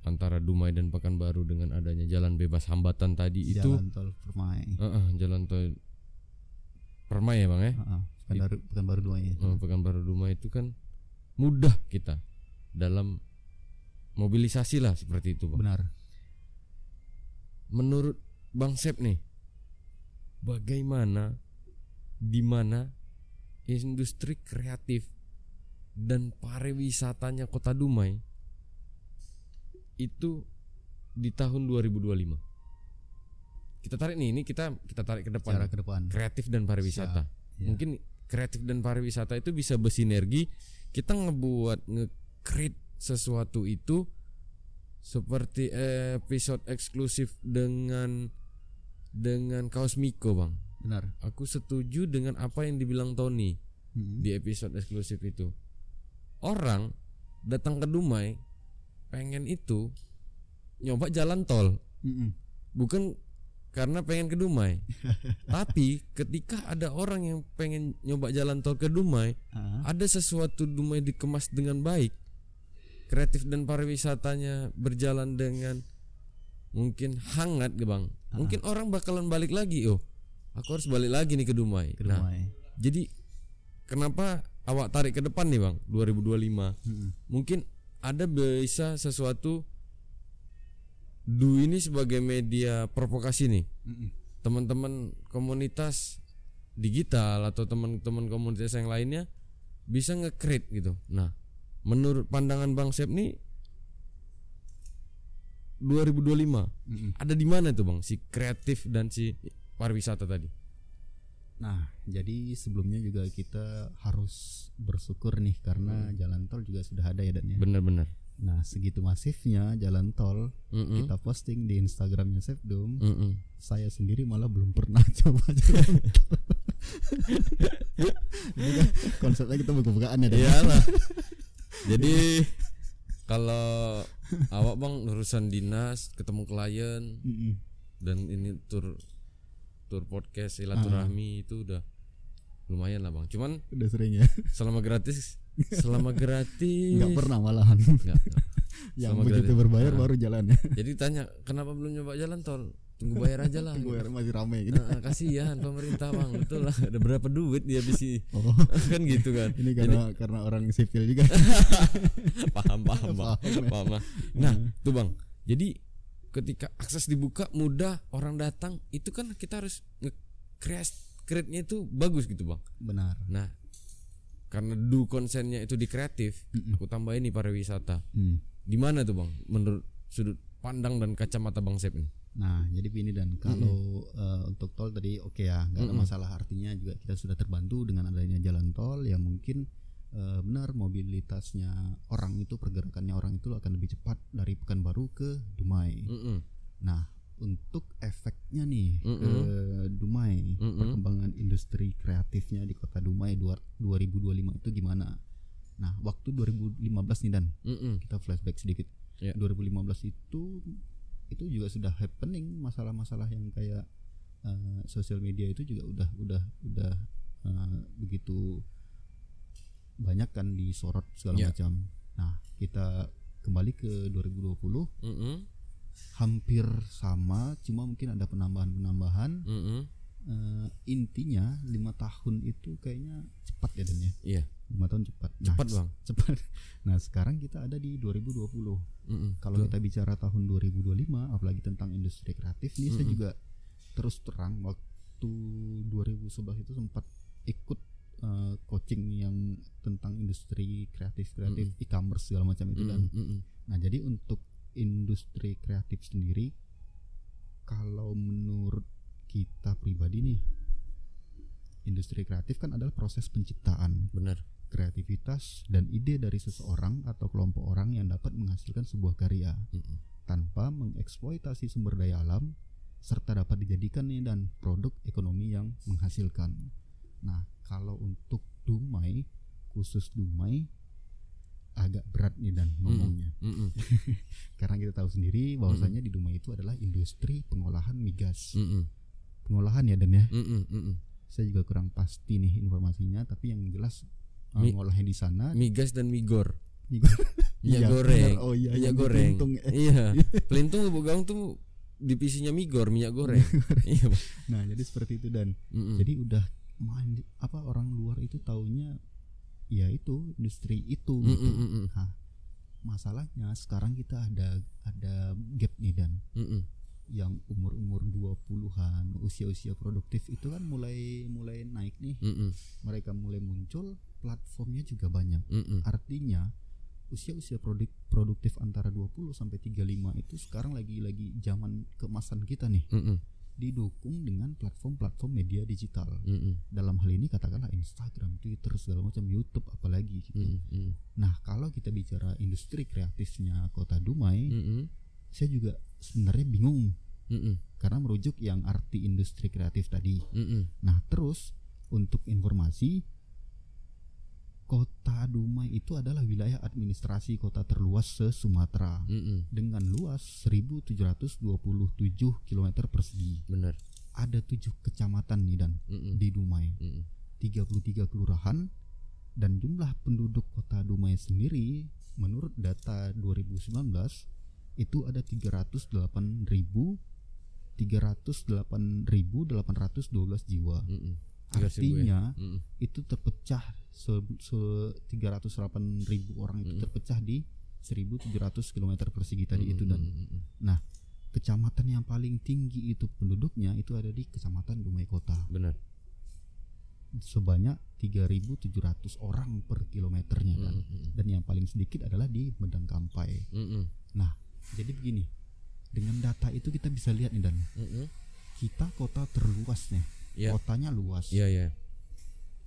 antara Dumai dan Pekanbaru dengan adanya jalan bebas hambatan tadi itu jalan tol Permai. Heeh, jalan tol Permai ya bang ya? Ha-ha. Pekanbaru Pekanbaru ya. Eh, Pekanbaru Dumai itu kan mudah kita dalam mobilisasi lah seperti itu bang benar. Menurut Bang Sep nih bagaimana di mana industri kreatif dan pariwisatanya Kota Dumai itu di tahun 2025 kita tarik nih ini kita kita tarik ke depan. Cara ke depan. Kreatif dan pariwisata. Ya. mungkin kreatif dan pariwisata itu bisa bersinergi. Kita ngebuat nge-create sesuatu itu seperti episode eksklusif dengan dengan kaos Miko bang benar aku setuju dengan apa yang dibilang Tony Mm-mm. di episode eksklusif itu orang datang ke Dumai pengen itu nyoba jalan tol Mm-mm. bukan karena pengen ke Dumai. (laughs) Tapi ketika ada orang yang pengen nyoba jalan tol ke Dumai, Ah, ada sesuatu Dumai dikemas dengan baik, kreatif dan pariwisatanya berjalan dengan mungkin hangat, gitu, bang. Mungkin orang bakalan balik lagi, oh, aku harus balik lagi nih ke Dumai. ke Nah, Dumai. jadi kenapa awak tarik ke depan nih, bang? 2025. Mm-mm. Mungkin ada bisa sesuatu Du ini sebagai media provokasi nih Mm-mm. teman-teman komunitas digital atau teman-teman komunitas yang lainnya bisa nge-create gitu. Nah, menurut pandangan Bang Sep nih 2025 Mm-mm. ada di mana tuh Bang si kreatif dan si pariwisata tadi? Nah, jadi sebelumnya juga kita harus bersyukur nih karena jalan tol juga sudah ada ya dan ya. Bener-bener. Nah, segitu masifnya jalan tol Mm-mm. kita posting di Instagramnya Sepdom. Mm-mm. Saya sendiri malah belum pernah (laughs) coba jalan tol. (laughs) Ini kan konsepnya kita buka-bukaan ya. Iyalah. (laughs) Jadi kalau awak Bang urusan dinas, ketemu klien Mm-mm. dan ini tur tur podcast silaturahmi itu udah lumayan lah Bang. Cuman Udah sering ya. selama gratis selama gratis Enggak pernah malahan. Nggak, nggak. (laughs) Yang begitu gratis. berbayar Ah. baru jalan ya. jadi tanya kenapa belum nyoba jalan tol tunggu bayar aja lah Tunggu gitu. ya, masih rame gitu. Nah, kasihan pemerintah bang betul lah ada berapa duit dia bisa Oh, (laughs) kan gitu kan (laughs) ini karena karena orang sipil juga. (laughs) paham paham bang Paham ya. paham Bang. nah tuh bang jadi ketika akses dibuka mudah orang datang itu kan kita harus nge-create create-nya itu bagus gitu bang Benar. nah karena do konsennya itu di kreatif Mm-mm. aku tambahin nih pariwisata Hmm. di mana tuh bang menurut sudut pandang dan kacamata bang Sep ini Nah, jadi begini dan kalau eh, untuk tol tadi oke ya, nggak ada Mm-mm. masalah artinya juga kita sudah terbantu dengan adanya jalan tol yang mungkin eh, benar mobilitasnya orang itu pergerakannya orang itu akan lebih cepat dari Pekanbaru ke Dumai. Mm-mm. Nah, untuk efeknya nih ke Mm-mm. Dumai, Mm-mm. perkembangan industri kreatifnya di kota Dumai dua- 2025 itu gimana? Nah, waktu 2015 nih dan Mm-mm. kita flashback sedikit. Ya. 2015 itu itu juga sudah happening masalah-masalah yang kayak eh, sosial media itu juga udah udah udah eh, begitu banyak kan disorot segala Ya. macam. Nah, kita kembali ke 2020 Mm-mm. hampir sama, cuma mungkin ada penambahan-penambahan. Mm-mm. Eh, intinya lima tahun itu kayaknya cepat ya Dan ya. Iya, Lima tahun cepat. Nah, cepat bang. cepat. (laughs) Nah, sekarang kita ada di 2020. Mm-mm. Kalau kita bicara tahun 2025 apalagi tentang industri kreatif ini saya Mm-mm. juga terus terang waktu 2011 itu sempat ikut eh, coaching yang tentang industri kreatif kreatif e-commerce segala macam itu dan Mm-mm. Mm-mm. nah jadi untuk industri kreatif sendiri kalau menurut kita pribadi nih industri kreatif kan adalah proses penciptaan benar. kreativitas dan ide dari seseorang atau kelompok orang yang dapat menghasilkan sebuah karya Mm-mm. tanpa mengeksploitasi sumber daya alam serta dapat dijadikan nih dan produk ekonomi yang menghasilkan. Nah, kalau untuk Dumai khusus Dumai agak berat nih dan ngomongnya Mm-mm. (laughs) karena kita tahu sendiri bahwasanya di Dumai itu adalah industri pengolahan migas. Mm-mm. Pengolahan ya dan ya. Mm-mm. Mm-mm. Saya juga kurang pasti nih informasinya tapi yang jelas uh, Mi- ngolahnya di sana migas dan migor migas (laughs) minyak Iya, goreng. Oh iya, minyak yang di goreng Pelintung, eh. iya (laughs) pelintung ibu gaung tuh divisinya migor minyak goreng iya. Nah, jadi seperti itu dan Mm-mm. jadi udah main apa orang luar itu taunya ya itu industri itu Mm-mm. gitu. Mm-mm. Nah, masalahnya sekarang kita ada ada gap nih dan Mm-mm. Yang umur-umur 20-an, usia-usia produktif itu kan mulai mulai naik nih. Mm-mm. Mereka mulai muncul, platformnya juga banyak. Mm-mm. Artinya usia-usia produk produktif antara 20 sampai 35 itu sekarang lagi lagi zaman keemasan kita nih Mm-mm. didukung dengan platform-platform media digital. Mm-mm. Dalam hal ini katakanlah Instagram, Twitter segala macam, YouTube apalagi gitu. Mm-mm. Nah, kalau kita bicara industri kreatifnya Kota Dumai, Mm-mm. Saya juga sebenarnya bingung Mm-mm. karena merujuk yang arti industri kreatif tadi. Mm-mm. Nah, terus untuk informasi Kota Dumai itu adalah wilayah administrasi kota terluas se-Sumatera Mm-mm. dengan luas 1727 km persegi. benar Ada tujuh kecamatan nih dan Mm-mm. di Dumai, Mm-mm. 33 kelurahan dan jumlah penduduk kota Dumai sendiri menurut data 2019 itu ada 308.000 308.812 jiwa. Tiga ribu Artinya ya? Mm-mm. itu terpecah se, se 308 ribu orang itu Mm. terpecah di 1700 km persegi tadi itu dan Mm-mm. kecamatan yang paling tinggi itu penduduknya itu ada di kecamatan Dumai Kota benar sebanyak 3700 orang per kilometernya kan Mm-mm. dan yang paling sedikit adalah di Medang Kampai Mm-mm. Jadi begini dengan data itu kita bisa lihat nih dan Mm-mm. kita kota terluas nih Iya. kotanya luas iya iya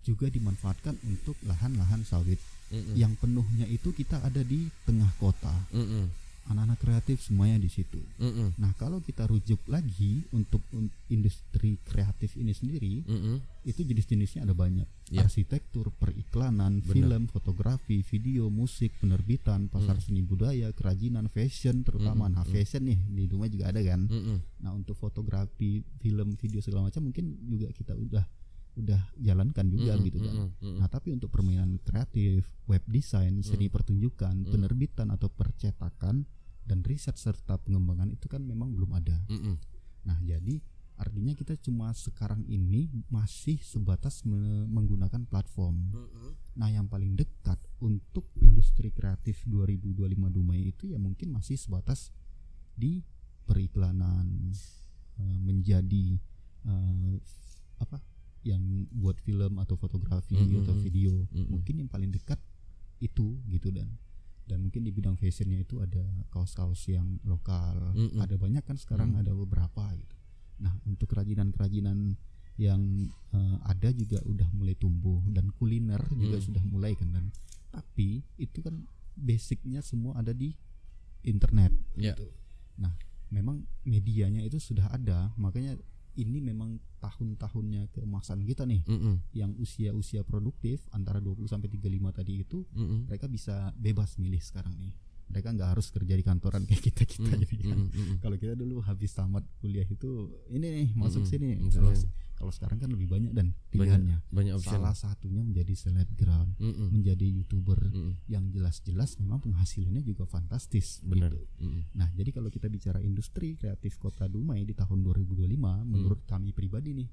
juga dimanfaatkan untuk lahan-lahan sawit Mm-mm. yang penuhnya itu kita ada di tengah kota Mm-mm. anak-anak kreatif semuanya di situ Mm-mm. nah kalau kita rujuk lagi untuk un- industri kreatif ini sendiri Mm-mm. itu jenis-jenisnya ada banyak Iya. arsitektur periklanan Benar. film fotografi video musik penerbitan pasar Mm. seni budaya kerajinan fashion terutama Mm, nah mm. fashion nih di rumah juga ada kan Mm-mm. nah untuk fotografi film video segala macam mungkin juga kita udah udah jalankan juga Mm-mm. gitu kan. Mm-mm. Nah, tapi untuk permainan kreatif, web design, seni Hmm. pertunjukan, Hmm. penerbitan atau percetakan dan riset serta pengembangan itu kan memang belum ada. Mm-mm. Nah, jadi artinya kita cuma sekarang ini masih sebatas me- menggunakan platform. Mm-mm. Nah, yang paling dekat untuk industri kreatif 2025 Dumai itu ya mungkin masih sebatas di periklanan eh, menjadi eh, apa yang buat film atau fotografi Mm, atau mm, video Mm-mm. mungkin yang paling dekat itu gitu dan dan mungkin di bidang fashionnya itu ada kaos-kaos yang lokal Mm-mm. ada banyak kan sekarang Mm. ada beberapa gitu nah untuk kerajinan-kerajinan yang eh, ada juga udah mulai tumbuh dan kuliner juga Mm. sudah mulai kan dan tapi itu kan basicnya semua ada di internet Ya. gitu. nah memang medianya itu sudah ada makanya ini memang tahun-tahunnya keemasan kita nih Mm-mm. yang usia-usia produktif antara 20 sampai 35 tadi itu Mm-mm. mereka bisa bebas milih sekarang nih. Mereka nggak harus kerja di kantoran kayak kita kita Mm, jadi kan. mm, mm, mm. Kalau kita dulu habis tamat kuliah itu ini nih masuk Mm-mm. sini. Mm, Kalau kalau sekarang kan lebih banyak dan pilihannya. banyak option Salah satunya menjadi selebgram, Mm-mm. menjadi youtuber Mm-mm. yang jelas-jelas memang penghasilannya juga fantastis. benar gitu. Mm-mm. Nah, jadi kalau kita bicara industri kreatif Kota Dumai di tahun 2025 Hmm. menurut kami pribadi nih.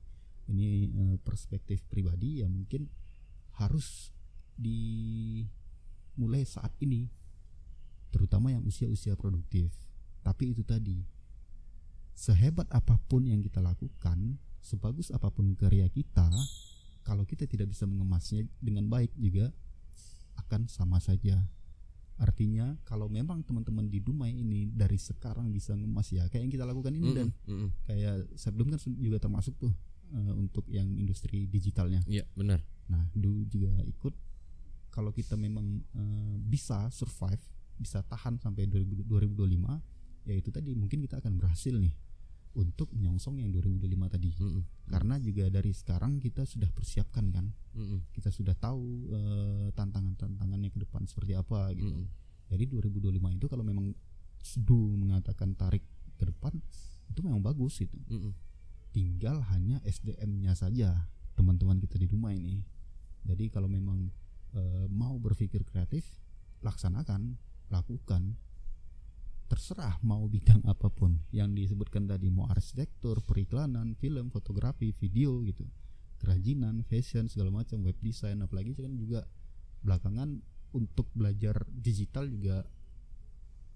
Ini eh, perspektif pribadi yang mungkin harus dimulai saat ini terutama yang usia-usia produktif. Tapi itu tadi sehebat apa pun yang kita lakukan, sebagus apa pun karya kita, kalau kita tidak bisa mengemasnya dengan baik juga akan sama saja Artinya kalau memang teman-teman di Dumai ini dari sekarang bisa ngemas ya kayak yang kita lakukan ini dan Mm-mm. Mm-mm. kayak Sebelum kan juga termasuk tuh eh, untuk yang industri digitalnya. Iya benar Nah, Du juga ikut kalau kita memang eh, bisa survive, bisa tahan sampai 2000 2025, ya itu tadi mungkin kita akan berhasil nih untuk menyongsong yang 2025 tadi. Mm-mm. Karena juga dari sekarang kita sudah persiapkan kan. Mm-mm. Kita sudah tahu eh, tantangan-tantangannya ke depan seperti apa gitu. Mm-mm. Jadi 2025 itu kalau memang Du mengatakan tarik ke depan itu memang bagus itu. Mm-mm. Tinggal hanya SDM-nya saja teman-teman kita di rumah ini. Jadi kalau memang eh, mau berpikir kreatif, laksanakan, lakukan. Terserah mau bidang apa pun yang disebutkan tadi mau arsitektur, periklanan, film, fotografi, video gitu. Kerajinan, fashion segala macam, web design apalagi kan juga belakangan untuk belajar digital juga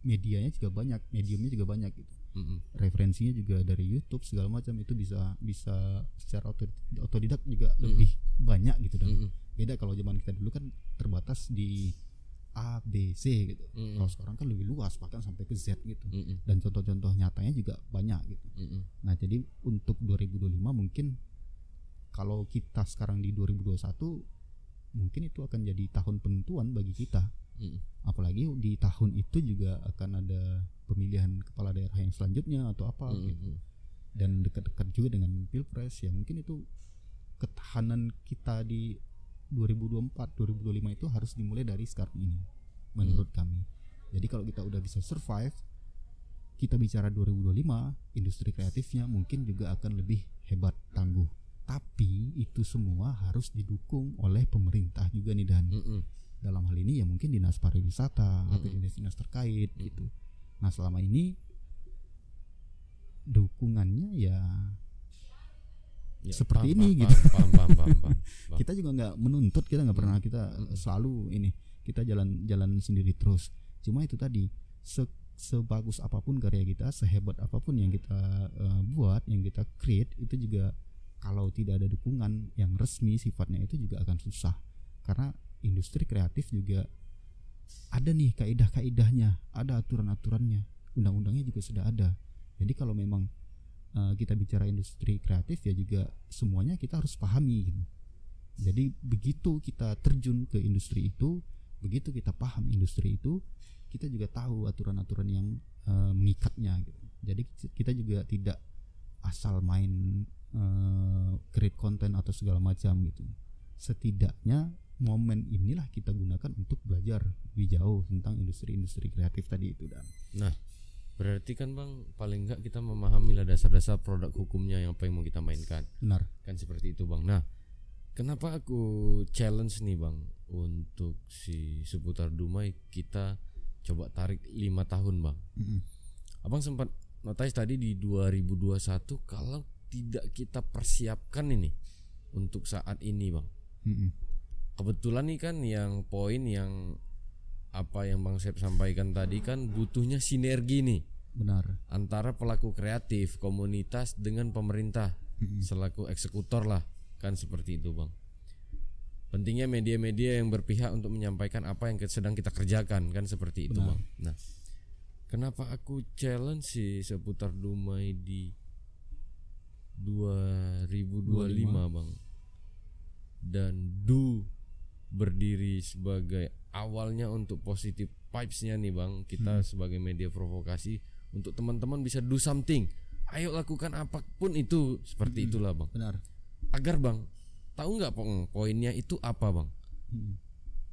medianya juga banyak, mediumnya juga banyak gitu Mm-mm. referensinya juga dari YouTube segala macam itu bisa bisa secara otodidak juga Mm. lebih banyak gitu dan Mm-mm. beda kalau zaman kita dulu kan terbatas di A B C gitu Mm-mm. kalau sekarang kan lebih luas bahkan sampai ke Z gitu Mm-mm. dan contoh-contoh nyatanya juga banyak gitu Mm-mm. nah jadi untuk 2025 mungkin kalau kita sekarang di 2021 mungkin itu akan jadi tahun penentuan bagi kita Mm-mm. apalagi di tahun itu juga akan ada pemilihan kepala daerah yang selanjutnya atau apa gitu Mm-mm. dan dekat-dekat juga dengan pilpres ya mungkin itu ketahanan kita di 2024 2025 itu harus dimulai dari sekarang ini menurut kami. Jadi kalau kita udah bisa survive kita bicara 2025 industri kreatifnya mungkin juga akan lebih hebat tangguh. Tapi itu semua harus didukung oleh pemerintah juga nih dan. Mm-mm. dalam hal ini ya mungkin dinas pariwisata atau Mm-mm. dinas-dinas terkait gitu. Nah selama ini dukungannya ya Ya, Seperti paham, ini paham, gitu. Paham, paham, paham, paham, paham. (laughs) kita juga nggak menuntut kita nggak pernah kita Mm-mm. selalu ini kita jalan-jalan sendiri terus cuma itu tadi se sebagus apa pun karya kita sehebat apa pun yang kita eh, buat yang kita create itu juga kalau tidak ada dukungan yang resmi sifatnya itu juga akan susah karena industri kreatif juga ada nih kaidah-kaidahnya ada aturan-aturannya undang-undangnya juga sudah ada jadi kalau memang eh, kita bicara industri kreatif ya juga semuanya kita harus pahami gitu jadi begitu kita terjun ke industri itu, begitu kita paham industri itu, kita juga tahu aturan-aturan yang eh, mengikatnya gitu. Jadi kita juga tidak asal main eh, create konten atau segala macam gitu. Setidaknya momen inilah kita gunakan untuk belajar lebih jauh tentang industri-industri kreatif tadi itu dan Berarti kan bang paling nggak kita memahami lah dasar-dasar produk hukumnya yang apa yang mau kita mainkan benar. kan seperti itu bang. Nah kenapa aku challenge nih bang untuk si seputar Dumai kita coba tarik lima tahun bang. Mm-mm. Abang sempat notice tadi di 2021 kalau tidak kita persiapkan ini untuk saat ini bang. Mm-mm. Kebetulan nih kan yang poin yang apa yang Bang Sep sampaikan tadi kan butuhnya sinergi nih Benar. antara pelaku kreatif, komunitas dengan pemerintah selaku eksekutor lah kan seperti itu bang. Pentingnya media-media yang berpihak untuk menyampaikan apa yang sedang kita kerjakan kan seperti itu Benar. bang. Nah, kenapa aku challenge sih seputar Dumai di 2025 bang dan Du berdiri sebagai awalnya untuk positif vibes-nya nih bang kita sebagai media provokasi untuk teman-teman bisa do something ayo lakukan apa pun itu seperti itulah bang Benar. agar bang tahu nggak Pong, poinnya itu apa bang Mm-mm.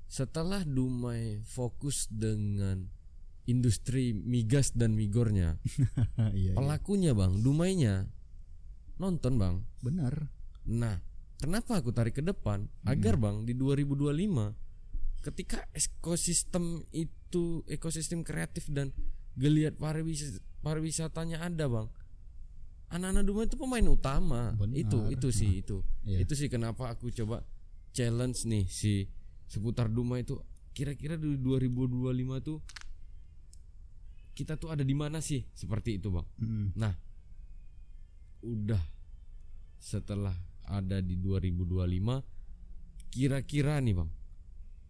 setelah Dumai fokus dengan industri migas dan migornya (laughs) iya, iya. pelakunya bang Dumainya nonton bang Benar. Nah, kenapa aku tarik ke depan? Agar Bang di 2025 ketika ekosistem itu ekosistem kreatif dan geliat pariwis pariwisatanya ada, Bang. Anak-anak Duma itu pemain utama. Benar. Itu itu sih itu. Iya. Itu sih kenapa aku coba challenge nih si seputar Duma itu kira-kira di 2025 tuh kita tuh ada di mana sih? Seperti itu, Bang. Mm-mm. Nah, udah setelah ada di 2025 kira-kira nih Bang.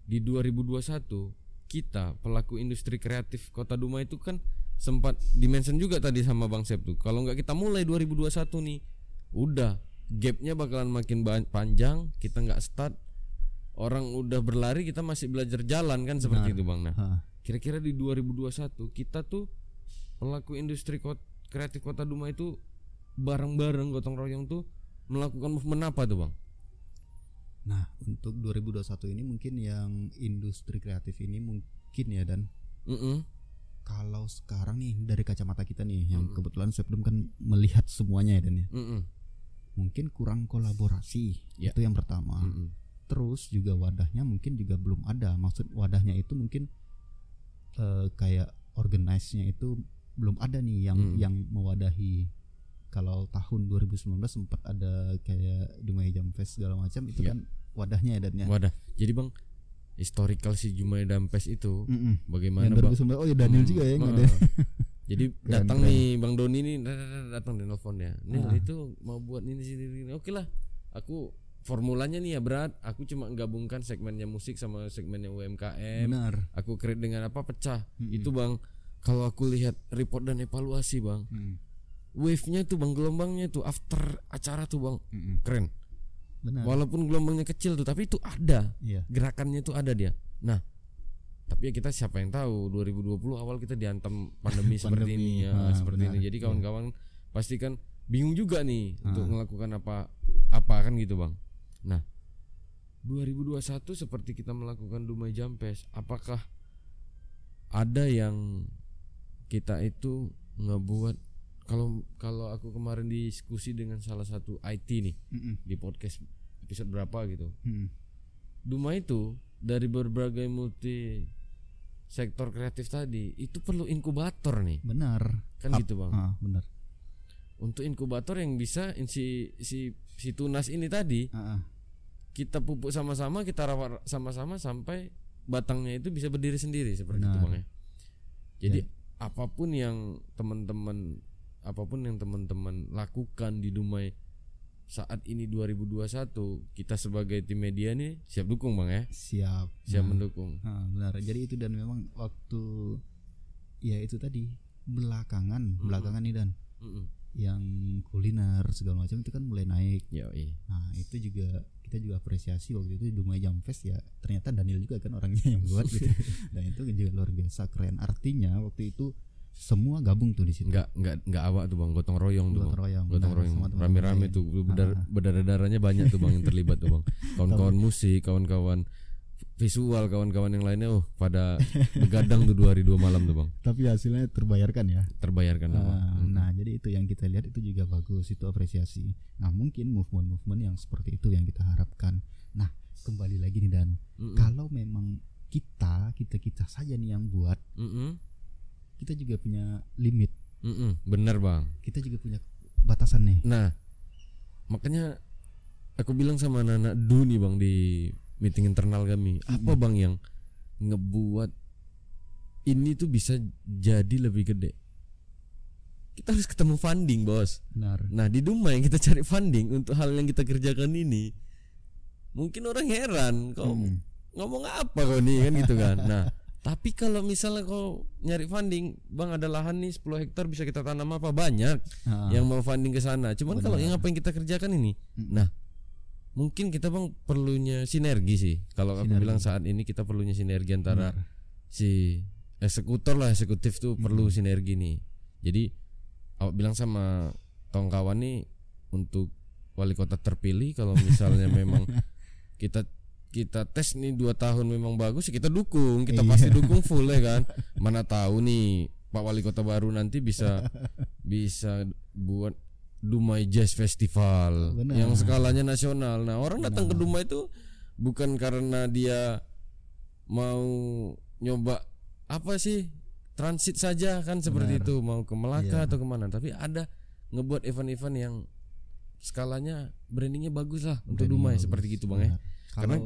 Di 2021 kita pelaku industri kreatif Kota Duma itu kan sempat dimention juga tadi sama Bang Sep tuh. Kalau nggak kita mulai 2021 nih, udah gapnya bakalan makin panjang, kita nggak start. Orang udah berlari, kita masih belajar jalan kan seperti Benar. itu Bang. Nah, kira-kira di 2021 kita tuh pelaku industri kot- kreatif kota Duma itu bareng-bareng gotong royong tuh melakukan movement apa tuh bang? Nah, untuk 2021 ini mungkin yang industri kreatif ini mungkin ya dan Mm-mm. kalau sekarang nih dari kacamata kita nih yang Mm-mm. kebetulan sebelum kan melihat semuanya ya dan ya. Mm-mm. Mungkin kurang kolaborasi. Ya. Itu yang pertama. Mm-mm. Terus juga wadahnya mungkin juga belum ada. Maksud wadahnya itu mungkin eh, kayak organize-nya itu belum ada nih yang Mm. yang mewadahi kalau tahun 2019 sempat ada kayak Dumai Jam Fest segala macam itu Ya. kan wadahnya ya dan ya. Wadah. Jadi bang, historical si Jumai Dampes itu Mm-mm. bagaimana yang bang? 2019 oh ya Daniel Hmm, juga ya yang ada. Jadi (laughs) Keren, datang keren. nih Bang Doni nih datang di nelfon ya. Nih Ah. itu mau buat ini sini sini. Oke lah. Aku formulanya nih ya berat. Aku cuma gabungkan segmennya musik sama segmennya UMKM. Benar. Aku create dengan apa pecah. Mm-mm. Itu Bang. Kalau aku lihat report dan evaluasi Bang. Hmm. Wave-nya tuh Bang, gelombangnya tuh after acara tuh Bang. Mm-mm. Keren. Benar. Walaupun gelombangnya kecil tuh, tapi itu ada. Iya. Gerakannya tuh ada dia. Nah, tapi ya kita siapa yang tahu 2020 awal kita dihantam pandemi (laughs) seperti Pandemi, ini ya, ah, seperti benar. ini. Jadi Iya. kawan-kawan pasti kan bingung juga nih untuk Ah. melakukan apa apa kan gitu, Bang. Nah, 2021 seperti kita melakukan Dumai Jampes, apakah ada yang kita itu ngebuat kalau kalau aku kemarin diskusi dengan salah satu IT nih Mm-mm. di podcast episode berapa gitu. Mm-mm. Duma itu dari berbagai multi sektor kreatif tadi itu perlu inkubator nih. benar Kan Ap- gitu, Bang. ah, benar Untuk inkubator yang bisa si si si tunas ini tadi Ah, ah. kita pupuk sama-sama, kita rawat sama-sama sampai batangnya itu bisa berdiri sendiri seperti itu Benar. Bang ya. Jadi apa pun yang teman-teman apa pun yang teman-teman lakukan di Dumai saat ini 2021 kita sebagai tim media nih siap dukung Bang ya. siap Siap Nah, mendukung. ah, benar jadi itu dan memang waktu ya itu tadi belakangan belakangan nih dan Mm-mm. yang kuliner segala macam itu kan mulai naik Yoi. Nah itu juga kita juga apresiasi waktu itu Dumai Jam Fest ya ternyata Daniel juga kan orangnya yang buat gitu (laughs) dan itu juga luar biasa keren artinya waktu itu semua gabung tuh di situ Enggak enggak enggak awak tuh Bang, gotong royong tuh Gotong Bang. royong, Gotong benar, royong. Rame-rame tuh berdarah berdarah-darahnya banyak tuh Bang yang terlibat tuh Bang. (laughs) Kawan-kawan musik, kawan-kawan visual, kawan-kawan yang lainnya oh pada begadang tuh dua hari dua malam tuh Bang. tapi hasilnya terbayarkan ya Terbayarkan lah Bang. Nah, nah, jadi itu yang kita lihat itu juga bagus itu apresiasi nah mungkin movement-movement yang seperti itu yang kita harapkan nah kembali lagi nih dan Mm-mm. kalau memang kita kita kita saja nih yang buat Mm-mm. Kita juga punya limit Mm-mm. Bener Bang. kita juga punya batasan nih Nah, makanya aku bilang sama anak-anak Du nih Bang di meeting internal kami, apa Bang yang ngebuat ini tuh bisa jadi lebih gede? Kita harus ketemu funding, Bos. benar Nah, di Duma yang kita cari funding untuk hal yang kita kerjakan ini. Mungkin orang heran, kau Hmm. ngomong apa kau nih kan gitu kan. Nah, tapi kalau misalnya kau nyari funding, Bang ada lahan nih 10 hektar bisa kita tanam apa banyak Ah. yang mau funding ke sana. Cuman kalau yang apa yang kita kerjakan ini, nah mungkin kita bang perlunya sinergi sih. Kalau aku bilang saat ini kita perlunya sinergi antara si eksekutor lah eksekutif tuh perlu sinergi nih. Jadi aku bilang sama kawan-kawan nih untuk wali kota terpilih kalau misalnya (laughs) memang kita kita tes nih dua tahun memang bagus ya kita dukung kita pasti dukung full ya kan? Mana tahu nih Pak Wali Kota baru nanti bisa bisa buat Dumai Jazz Festival Benar. yang skalanya nasional. Nah, orang datang ke Dumai itu bukan karena dia mau nyoba apa sih transit saja kan seperti itu mau ke Melaka atau ke mana. Tapi ada ngebuat event-event yang skalanya brandingnya bagus lah untuk Dumai seperti gitu bang ya. Benar. karena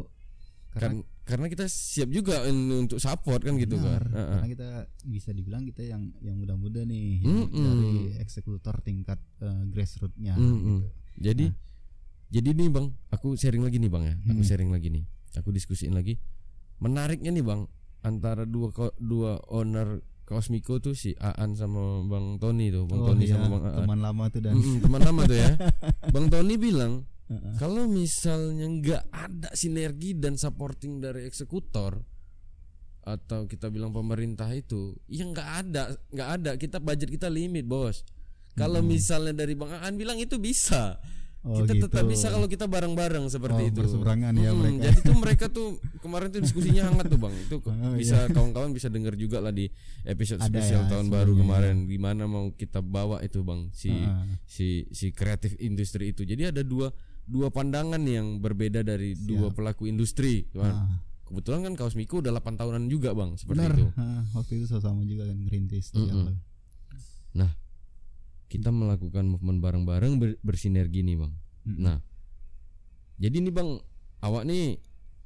Karena karena kita siap juga untuk support kan gitu kan benar, Heeh. karena kita bisa dibilang kita yang yang muda-muda nih yang Mm-mm. dari eksekutor tingkat eh, grassrootsnya Mm-mm. gitu. Jadi jadi nih bang, aku sharing lagi nih bang ya, aku Hmm. sharing lagi nih, aku diskusiin lagi. Menariknya nih bang, antara dua dua owner Cosmico tuh si Aan sama Bang Tony tuh, Bang Oh, Tony iya, sama Bang Aan. teman lama tuh dan Mm-mm, teman lama tuh ya. (laughs) Bang Tony bilang Kalau misalnya nggak ada sinergi dan supporting dari eksekutor atau kita bilang pemerintah itu, ya nggak ada, nggak ada. Kita budget kita limit bos. Kalau misalnya dari Bang Aan bilang itu bisa. Oh, kita gitu. tetap bisa kalau kita bareng-bareng Oh, seperti itu. berseberangan ya mereka. Jadi tuh mereka tuh kemarin tuh diskusinya hangat tuh bang. Itu (laughs) Oh, bisa kawan-kawan bisa dengar juga lah di episode Ada spesial ya, tahun baru kemarin. Gimana mau kita bawa itu bang si Heeh. si si kreatif industri itu. Jadi ada dua dua pandangan yang berbeda dari dua pelaku industri. Ah. Kebetulan kan Kaos Miko udah 8 tahunan juga bang seperti benar itu. Heeh, waktu itu sama juga kan ngerintis Mm-mm. awal. Nah kita melakukan movement bareng-bareng ber- bersinergi nih bang. Mm-mm. Nah, jadi nih bang, awak nih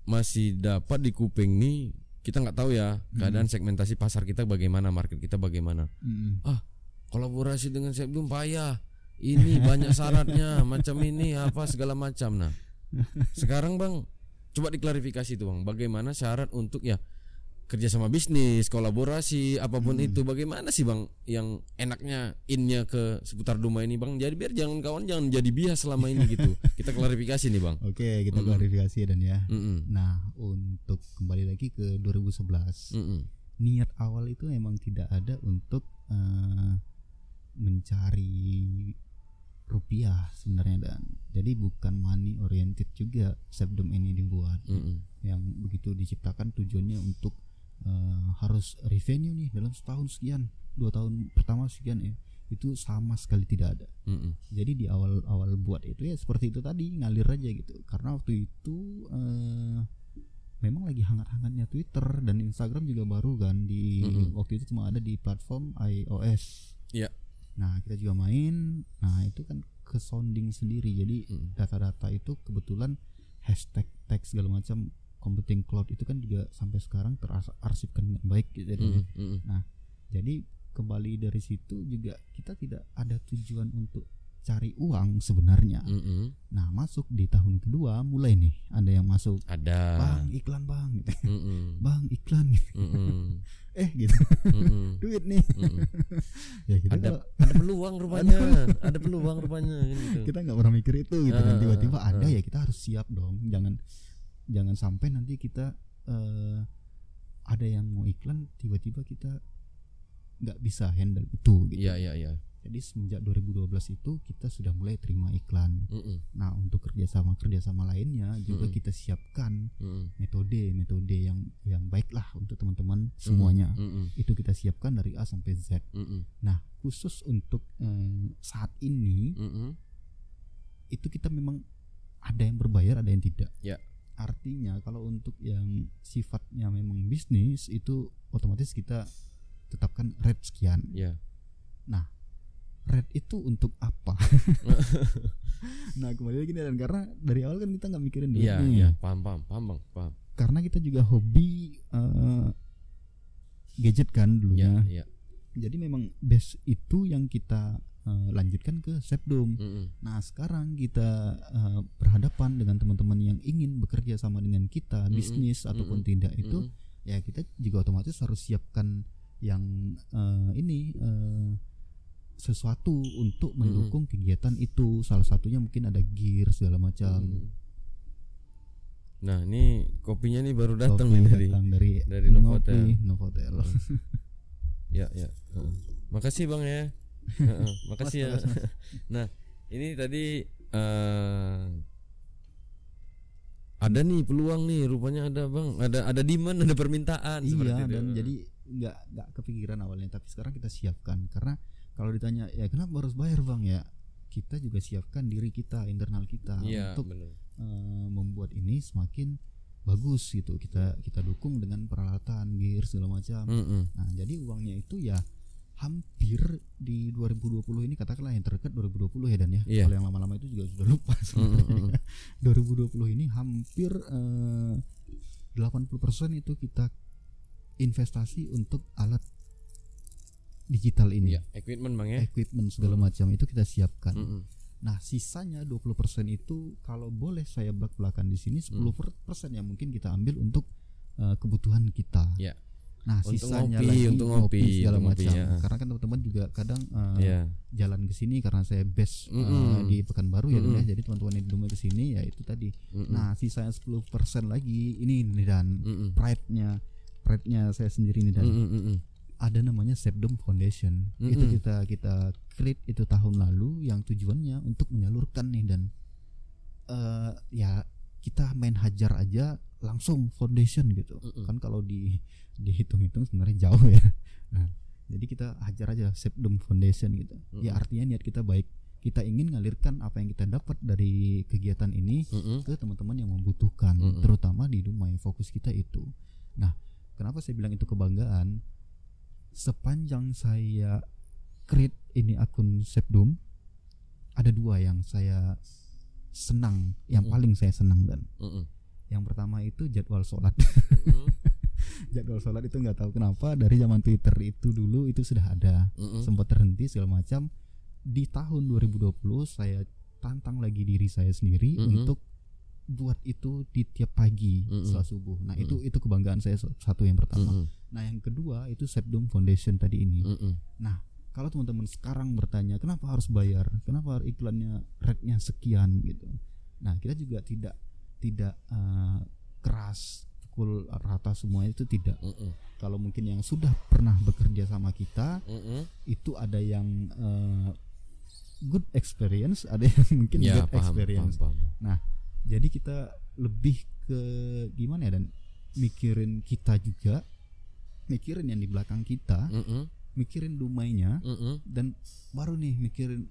masih dapat di kuping nih kita nggak tahu ya keadaan segmentasi pasar kita bagaimana, market kita bagaimana. Mm-mm. Ah, kolaborasi dengan Sebelum payah. Ini banyak syaratnya, macam ini apa segala macam. Nah, sekarang bang, coba diklarifikasi tuh bang, bagaimana syarat untuk ya kerja sama bisnis, kolaborasi, apa pun itu, bagaimana sih bang yang enaknya innya ke seputar Duma ini bang? Jadi biar jangan kawan jangan jadi bias selama ini gitu. (laughs) Kita klarifikasi nih bang. Oke, kita klarifikasi dan ya. Mm-mm. Nah, untuk kembali lagi ke 2011. Mm-mm. Niat awal itu memang tidak ada untuk eh, mencari rupiah sebenarnya dan jadi bukan money oriented juga Sepdom ini dibuat Mm-mm. yang begitu diciptakan tujuannya untuk eh, harus revenue nih dalam setahun sekian dua tahun pertama sekian ya itu sama sekali tidak ada Mm-mm. jadi di awal awal buat itu ya seperti itu tadi ngalir aja gitu karena waktu itu eh, memang lagi hangat-hangatnya Twitter dan Instagram juga baru kan di Mm-mm. waktu itu cuma ada di platform iOS Iya. Nah kita juga main nah itu kan ke sounding sendiri jadi Mm. data-data itu kebetulan hashtag tag segala macam computing cloud itu kan juga sampai sekarang terarsipkan dengan baik gitu jadinya. Mm-mm. Mm-mm. Jadi kembali dari situ juga kita tidak ada tujuan untuk cari uang sebenarnya. Mm-mm. Nah masuk di tahun kedua mulai nih ada yang masuk Ada. bang iklan bang gitu. Mm-mm. (laughs) bang iklan Mm-mm. (laughs) eh gitu Mm-mm. (laughs) duit nih Mm-mm. ya kita Ada kalau- ada peluang rupanya, ada peluang rupanya gitu. kita nggak pernah mikir itu gitu Ah, tiba-tiba ah, ada ah. ya kita harus siap dong jangan jangan sampai nanti kita eh, ada yang mau iklan tiba-tiba kita nggak bisa handle itu gitu Iya iya iya. Jadi semenjak 2012 itu kita sudah mulai terima iklan Mm-mm. nah untuk kerjasama kerjasama lainnya juga Mm-mm. kita siapkan Mm-mm. metode metode yang yang baik lah untuk teman-teman semuanya Mm-mm. itu kita siapkan dari A sampai Z Mm-mm. nah khusus untuk eh, saat ini Mm-mm. itu kita memang ada yang berbayar ada yang tidak Ya. artinya kalau untuk yang sifatnya memang bisnis itu otomatis kita tetapkan rate sekian Ya. Rate itu untuk apa (laughs) nah kembali lagi nih dan karena dari awal kan kita nggak mikirin duit Iya iya paham paham paham bang paham. karena kita juga hobi eh, gadget kan Iya dulunya iya. jadi memang base itu yang kita eh, lanjutkan ke Sepdom Mm-mm. Nah sekarang kita eh, berhadapan dengan teman-teman yang ingin bekerja sama dengan kita Mm-mm, bisnis ataupun mm-mm, tidak itu Mm-mm. ya kita juga otomatis harus siapkan yang eh, ini eh, sesuatu untuk mendukung kegiatan itu salah satunya mungkin ada gear segala macam Mm. Nah ini kopinya nih baru datang nih dari datang dari dari Novotel. Novotel. Ya ya. Heeh. Makasih bang ya. (laughs) Makasih ya. Mas, mas, mas. Nah ini tadi eh ada nih peluang nih rupanya ada bang ada ada demand ada permintaan iya itu. dan jadi nggak nggak kepikiran awalnya tapi sekarang kita siapkan karena kalau ditanya ya kenapa harus bayar bang ya kita juga siapkan diri kita internal kita iya untuk eh, membuat ini semakin bagus gitu kita kita dukung dengan peralatan gear segala macam Mm-mm. nah jadi uangnya itu ya hampir di 2020 ini katakanlah yang terdekat 2020 ya dan ya Iya. kalau yang lama-lama itu juga sudah lupa Mm-mm. sebenarnya (laughs) 2020 ini hampir eh, 80% itu kita investasi untuk alat digital ini Iya, equipment bang ya. equipment segala Mm. macam itu kita siapkan Mm-mm. Nah, sisanya 20% itu kalau boleh saya belak-belakan di sini 10% yang mungkin kita ambil untuk eh, kebutuhan kita. Ya. Nah, Untuk sisanya ngopi, lagi untuk ngopi, segala untuk ngopi, macam. ya. Karena kan teman-teman juga kadang eh, Iya. jalan ke sini karena saya base eh, Mm-mm. di Pekanbaru ya, Dan, ya. Mm-mm. Jadi teman-teman yang dulu ke sini ya itu tadi. Mm-mm. Nah, sisanya 10% lagi ini nih dan Mm-mm. pride-nya pride-nya saya sendiri nih dan mm-mm. Ada namanya Sepdom Foundation. Itu Mm-mm. kita kita create itu tahun lalu yang tujuannya untuk menyalurkan nih dan eh ya kita main hajar aja langsung foundation gitu. Mm-mm. Kan kalau di dihitung-hitung sebenarnya jauh ya. Nah, jadi kita hajar aja Sepdom Foundation gitu. Ya Mm-mm. artinya niat kita baik. Kita ingin ngalirkan apa yang kita dapat dari kegiatan ini Mm-mm. ke teman-teman yang membutuhkan, Mm-mm. terutama di Dumai. Fokus kita itu. Nah, kenapa saya bilang itu kebanggaan? Sepanjang saya create ini akun Sepdum, ada dua yang saya senang, yang Mm. paling saya senang dan Mm-mm. yang pertama itu jadwal sholat. Mm-mm. (laughs) jadwal sholat itu nggak tahu kenapa dari zaman Twitter itu dulu itu sudah ada, Mm-mm. sempat terhenti segala macam. Di tahun 2020 saya tantang lagi diri saya sendiri Mm-mm. untuk buat itu di tiap pagi Mm-mm. setelah subuh. Nah itu itu kebanggaan saya satu yang pertama. Mm-mm. Nah yang kedua itu Sepdom Foundation tadi ini. Mm-mm. Kalau teman-teman sekarang bertanya kenapa harus bayar, kenapa iklannya rate-nya sekian gitu. Nah kita juga tidak tidak eh, keras pukul rata semua itu tidak. Mm-mm. Kalau mungkin yang sudah pernah bekerja sama kita Mm-mm. itu ada yang eh, good experience ada yang (laughs) mungkin ya bad paham, experience paham, paham. Nah, jadi kita lebih ke gimana ya dan mikirin kita juga, mikirin yang di belakang kita, Mm-mm, mikirin dumainya mm-mm. dan baru nih mikirin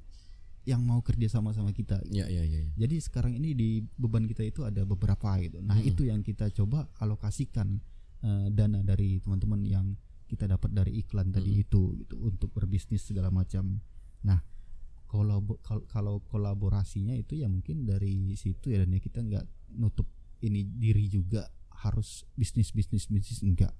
yang mau kerja sama sama kita. ya ya ya ya. Jadi sekarang ini di beban kita itu ada beberapa gitu. Nah, Mm-mm. itu yang kita coba alokasikan eh, dana dari teman-teman yang kita dapat dari iklan tadi Mm-mm. itu gitu untuk berbisnis segala macam. Nah, kolabo- kal- kalau kolaborasinya itu ya mungkin dari situ ya dan ya kita nggak nutup ini diri juga harus bisnis bisnis bisnis enggak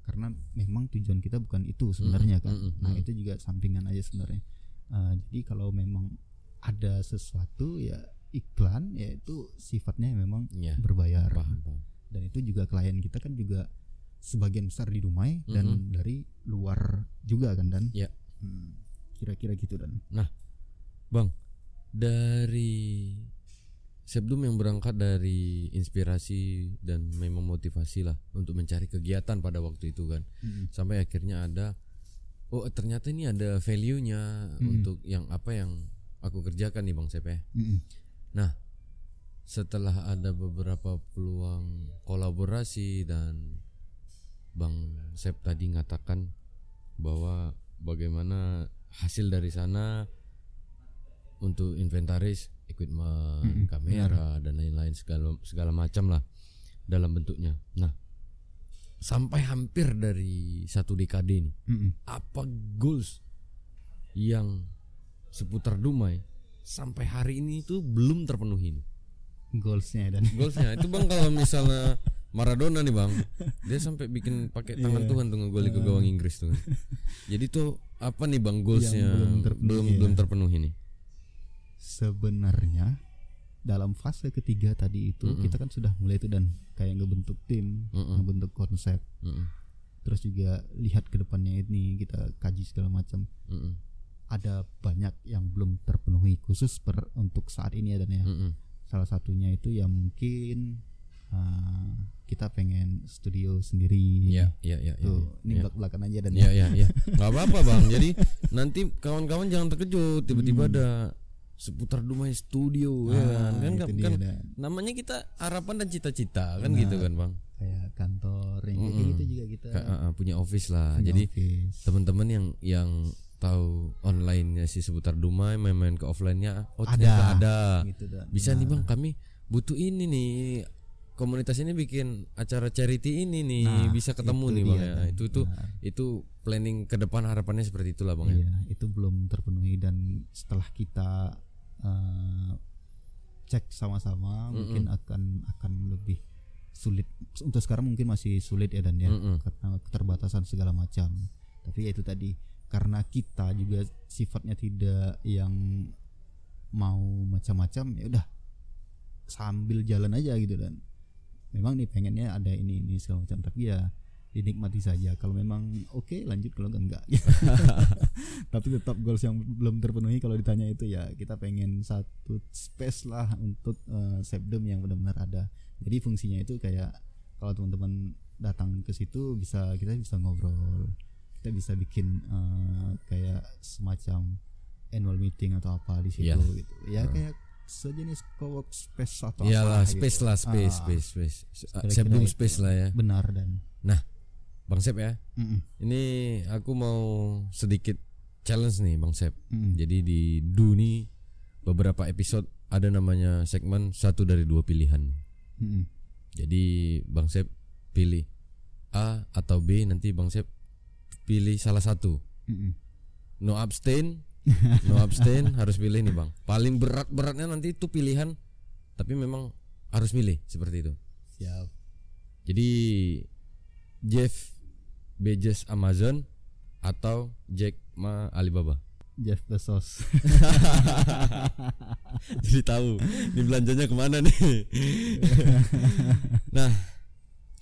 karena memang tujuan kita bukan itu sebenarnya Mm-mm, kan mm-mm, nah mm. itu juga sampingan aja sebenarnya Eh, jadi kalau memang ada sesuatu ya iklan ya itu sifatnya memang Ya, berbayar paham, paham. dan itu juga klien kita kan juga sebagian besar di Dumai dan Mhm. dari luar juga kan dan Ya. Hmm, kira-kira gitu dan Bang, dari Sebdum yang berangkat dari inspirasi dan memang motivasi lah untuk mencari kegiatan pada waktu itu kan. Mhm. Sampai akhirnya ada oh ternyata ini ada value-nya Mm. untuk yang apa yang aku kerjakan nih Bang Sep ya. Mhm. Setelah ada beberapa peluang kolaborasi dan Bang Sep tadi ngatakan bahwa bagaimana hasil dari sana untuk inventaris equipment, Mm-mm, kamera dan lain-lain segala segala macam lah dalam bentuknya. Nah, sampai hampir dari satu dekade ini, Mhm. apa goals yang seputar Dumai sampai hari ini itu belum terpenuhi nih? goalsnya dan Goalsnya itu bang kalau (laughs) misalnya Maradona nih bang, dia sampai bikin pakai tangan Iya. Tuhan tuh ngegoli ke gawang Inggris tuh. kan. Jadi tuh apa nih bang goalsnya belum belum terpenuhi belum, ya. terpenuhi nih? Sebenarnya dalam fase ketiga tadi itu Mm-mm. kita kan sudah mulai itu dan kayak ngebentuk tim, Mm-mm. ngebentuk konsep, Mm-mm, terus juga lihat ke depannya ini kita kaji segala macam. mm-mm, Ada banyak yang belum terpenuhi khusus per untuk saat ini ya dan ya. mm-mm. Salah satunya itu ya mungkin uh, kita pengen studio sendiri. Iya iya iya. iya, Tuh, ini iya. belak belakan aja dan Iya iya iya. (laughs) Nggak apa-apa bang. Jadi nanti kawan-kawan jangan terkejut tiba-tiba Hmm. ada seputar Dumai Studio ya kan Ah, kan, itu dia, kan namanya kita harapan dan cita-cita kan Benar. gitu kan bang. kayak kantor yang kayak Mm-mm. gitu juga kita Ka- ah, ah, punya office lah. punya Jadi teman-teman yang yang tahu online-nya si seputar Dumai main-main ke offline-nya oh Ada. ada gitu dan bisa nih bang kami butuh ini nih komunitas ini bikin acara charity ini nih Nah, bisa ketemu nih bang ya itu itu Benar. itu planning ke depan harapannya seperti itulah bang ya Iya, itu belum terpenuhi dan setelah kita eh, cek sama-sama mungkin akan akan lebih sulit untuk sekarang mungkin masih sulit ya dan ya Mm-mm. karena keterbatasan segala macam. Tapi ya itu tadi karena kita juga sifatnya tidak yang mau macam-macam ya udah sambil jalan aja gitu dan memang nih pengennya ada ini ini segala macam tapi ya dinikmati saja. Kalau memang oke lanjut. Kalau enggak enggak. (laughs) Tapi tetap goals yang belum terpenuhi kalau ditanya itu ya kita pengen satu space lah untuk eh, Sebdem yang benar-benar ada. Jadi fungsinya itu kayak kalau teman-teman datang ke situ bisa kita bisa ngobrol. Kita bisa bikin eh, kayak semacam annual meeting atau apa di situ Iyalah. gitu. Ya kayak sejenis co-work space atau Iyalah apa space gitu. lah space Ah, space space. Sebelum space lah ya. Benar dan bang Sep ya Mm-mm, ini aku mau sedikit challenge nih bang Sep mm-mm. jadi di Du nih beberapa episode ada namanya segmen satu dari dua pilihan Mm-mm. Jadi Bang Sep pilih A atau B nanti Bang Sep pilih salah satu. Mm-mm. No abstain, no abstain (laughs) harus pilih nih Bang. Paling berat-beratnya nanti itu pilihan tapi memang harus milih seperti itu. siap Jadi Jeff Bezos Amazon atau Jack Ma Alibaba. Jeff Bezos (laughs) Jadi tahu ini belanjanya ke mana nih. (laughs) nah,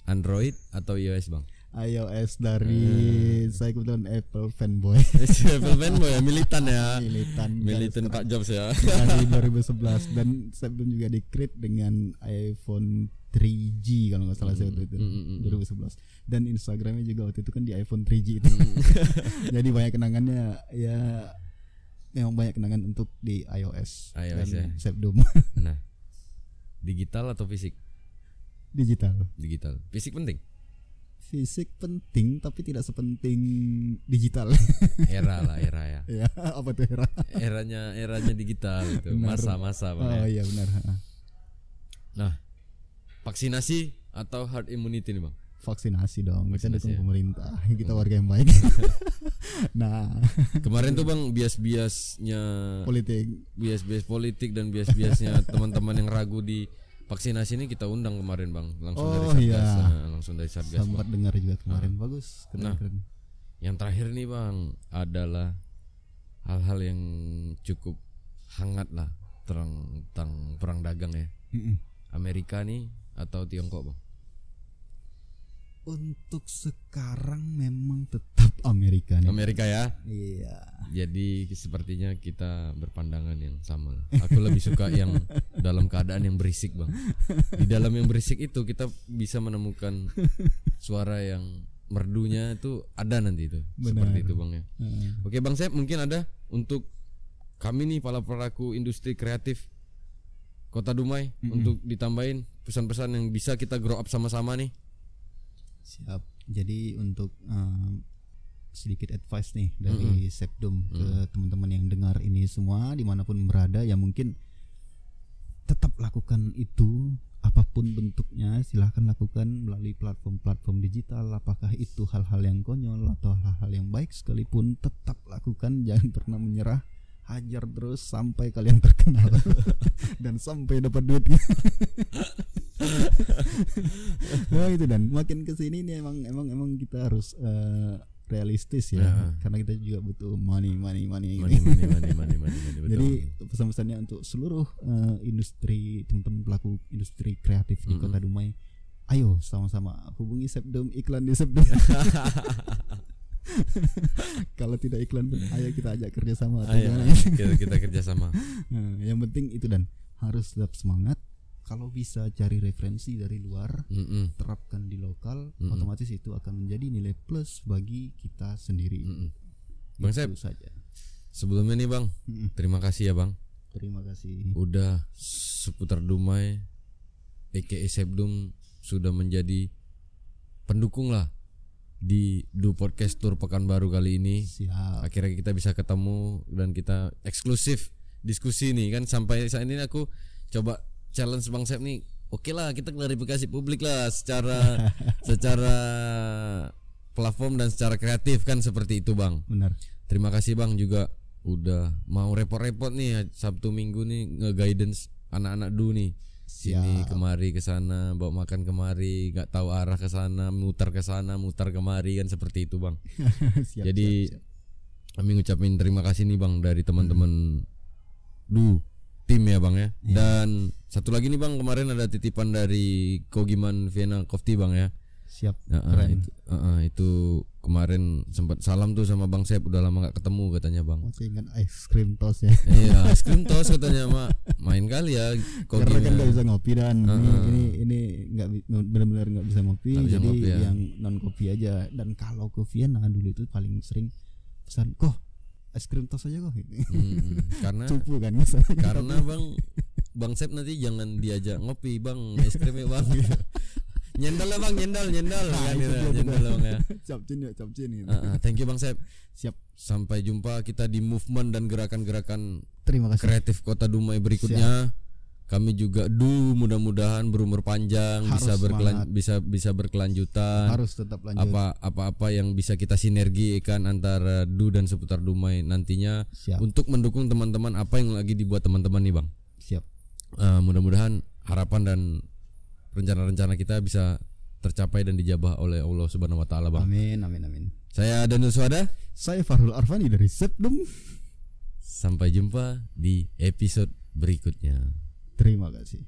Android atau iOS Bang? iOS dari Hmm. saya kebetulan Apple fanboy (laughs) Apple fanboy ya militan ya. militan Militan Pak Jobs ya. dari (laughs) 2011 dan saya belum juga di create dengan iPhone 3G kalau nggak salah saya waktu itu Mm, mm, mm, mm. 2011 dan Instagramnya juga waktu itu kan di iPhone 3G itu (laughs) jadi banyak kenangannya ya memang banyak kenangan untuk di iOS, iOS dan ya. Sepdom Nah, digital atau fisik? digital. Digital. Fisik penting. Fisik penting tapi tidak sepenting digital. (laughs) Era lah, era ya. ya, apa tuh era? Eranya eranya digital itu. Masa-masa. Oh ya. iya benar. Nah, vaksinasi atau herd immunity nih, Bang? Vaksinasi dong. Kita Vaksinasi dukung ya. pemerintah. Kita warga yang baik. (laughs) nah, Kemarin tuh Bang bias-biasnya politik bias-bias politik dan bias-biasnya teman-teman yang ragu di vaksinasi ini kita undang kemarin Bang, langsung Oh, dari Satgas. iya. Nah, langsung dari Satgas. Sempat dengar juga kemarin bagus keren Nah. keren. Yang terakhir nih Bang adalah hal-hal yang cukup hangat lah tentang, tentang perang dagang ya. Amerika nih atau Tiongkok Bang? Untuk sekarang memang tetap Amerika nih. Amerika ya. Iya. Jadi sepertinya kita berpandangan yang sama. Aku lebih suka yang dalam keadaan yang berisik, Bang. Di dalam yang berisik itu kita bisa menemukan suara yang merdunya itu ada nanti itu. Benar. Seperti itu, Bang ya. Heeh. Oke, Bang Sep, mungkin ada untuk kami nih para pelaku industri kreatif Kota Dumai untuk ditambahin pesan-pesan yang bisa kita grow up sama-sama nih. Siap. Jadi untuk um, sedikit advice nih dari Sepdom ke teman-teman yang dengar ini semua di mana pun berada ya mungkin tetap lakukan itu apa pun bentuknya silahkan lakukan melalui platform-platform digital. Apakah itu hal-hal yang konyol atau hal-hal yang baik sekalipun tetap lakukan. (laughs) Jangan pernah menyerah hajar terus sampai kalian terkenal. (laughs) Dan sampai dapat duit. (laughs) Nah itu dan makin ke sini nih emang emang emang kita harus eh, realistis ya. Ya. karena kita juga butuh money money money, Mani mani mani mani mani mani betul. jadi pesan-pesannya untuk seluruh eh, industri teman-teman pelaku industri kreatif di Kota Dumai. Ayo sama-sama hubungi Sepdom iklan di Sepdom (laughs) (laughs) kalau tidak iklan pun ayo kita ajak kerjasama atau Ayo, ayo, kita, kita kerja sama. (laughs) Nah, yang penting itu dan harus tetap semangat kalau bisa cari referensi dari luar Mm-mm. terapkan di lokal Mm-mm. otomatis itu akan menjadi nilai plus bagi kita sendiri Mm-mm. Bang Itu Sep. saja Sebelumnya nih Bang, Mm-mm. terima kasih ya Bang. terima kasih Udah seputar Dumai, EKE Sebdum sudah menjadi pendukung lah di Du Podcast Tour Pekanbaru kali ini. siap Akhirnya kita bisa ketemu dan kita eksklusif diskusi nih kan sampai saat ini aku coba challenge Bang Sep nih. Oke lah kita klarifikasi publik lah secara (laughs) secara platform dan secara kreatif kan seperti itu Bang. benar Terima kasih Bang juga udah mau repot-repot nih Sabtu Minggu nih nge-guidance anak-anak Du nih. Sini kemari ke sana, bawa makan kemari, nggak tahu arah ke sana, mutar ke sana, mutar kemari kan seperti itu Bang. (laughs) siap Jadi siap, siap. kami ngucapin terima kasih nih Bang dari teman-teman Du tim ya Bang ya. Dan satu lagi nih Bang kemarin ada titipan dari Kogiman Vienna Coffee Bang ya. Siap Nah, ah, keren itu, ah, ah, itu kemarin sempat salam tuh sama Bang Sep udah lama gak ketemu katanya Bang. masih ingat ice cream toast ya Iya, es krim tos katanya mak main kali ya. Kok karena kan gimana? nggak bisa ngopi dan ini ini ini nggak benar-benar nggak bisa ngopi Nggak bisa jadi ngopi ya. yang non kopi aja dan kalau ke Vienna dulu itu paling sering pesan kok es krim tos aja kok Hmm, karena cupu kan misalnya karena Bang Bang Sep nanti jangan diajak ngopi Bang es krimnya Bang. (laughs) nyendal lah Bang, nyendal, nyendal Nah, kan gitu, Bang ya. (laughs) capcin ya capcin gitu. Ah, ah, thank you Bang Sep. siap Sampai jumpa kita di movement dan gerakan-gerakan terima kasih kreatif Kota Dumai berikutnya. Kami juga du mudah-mudahan berumur panjang Harus bisa berkelan bisa bisa berkelanjutan. harus tetap lanjut apa apa-apa yang bisa kita sinergikan antara Du dan seputar Dumai nantinya siap untuk mendukung teman-teman apa yang lagi dibuat teman-teman nih Bang. siap Eh, mudah-mudahan harapan dan rencana-rencana kita bisa tercapai dan dijabah oleh Allah Subhanahu wa taala Bang. amin amin amin Saya Daniel Suada, saya Farul Arfani dari Sepdum sampai jumpa di episode berikutnya. terima kasih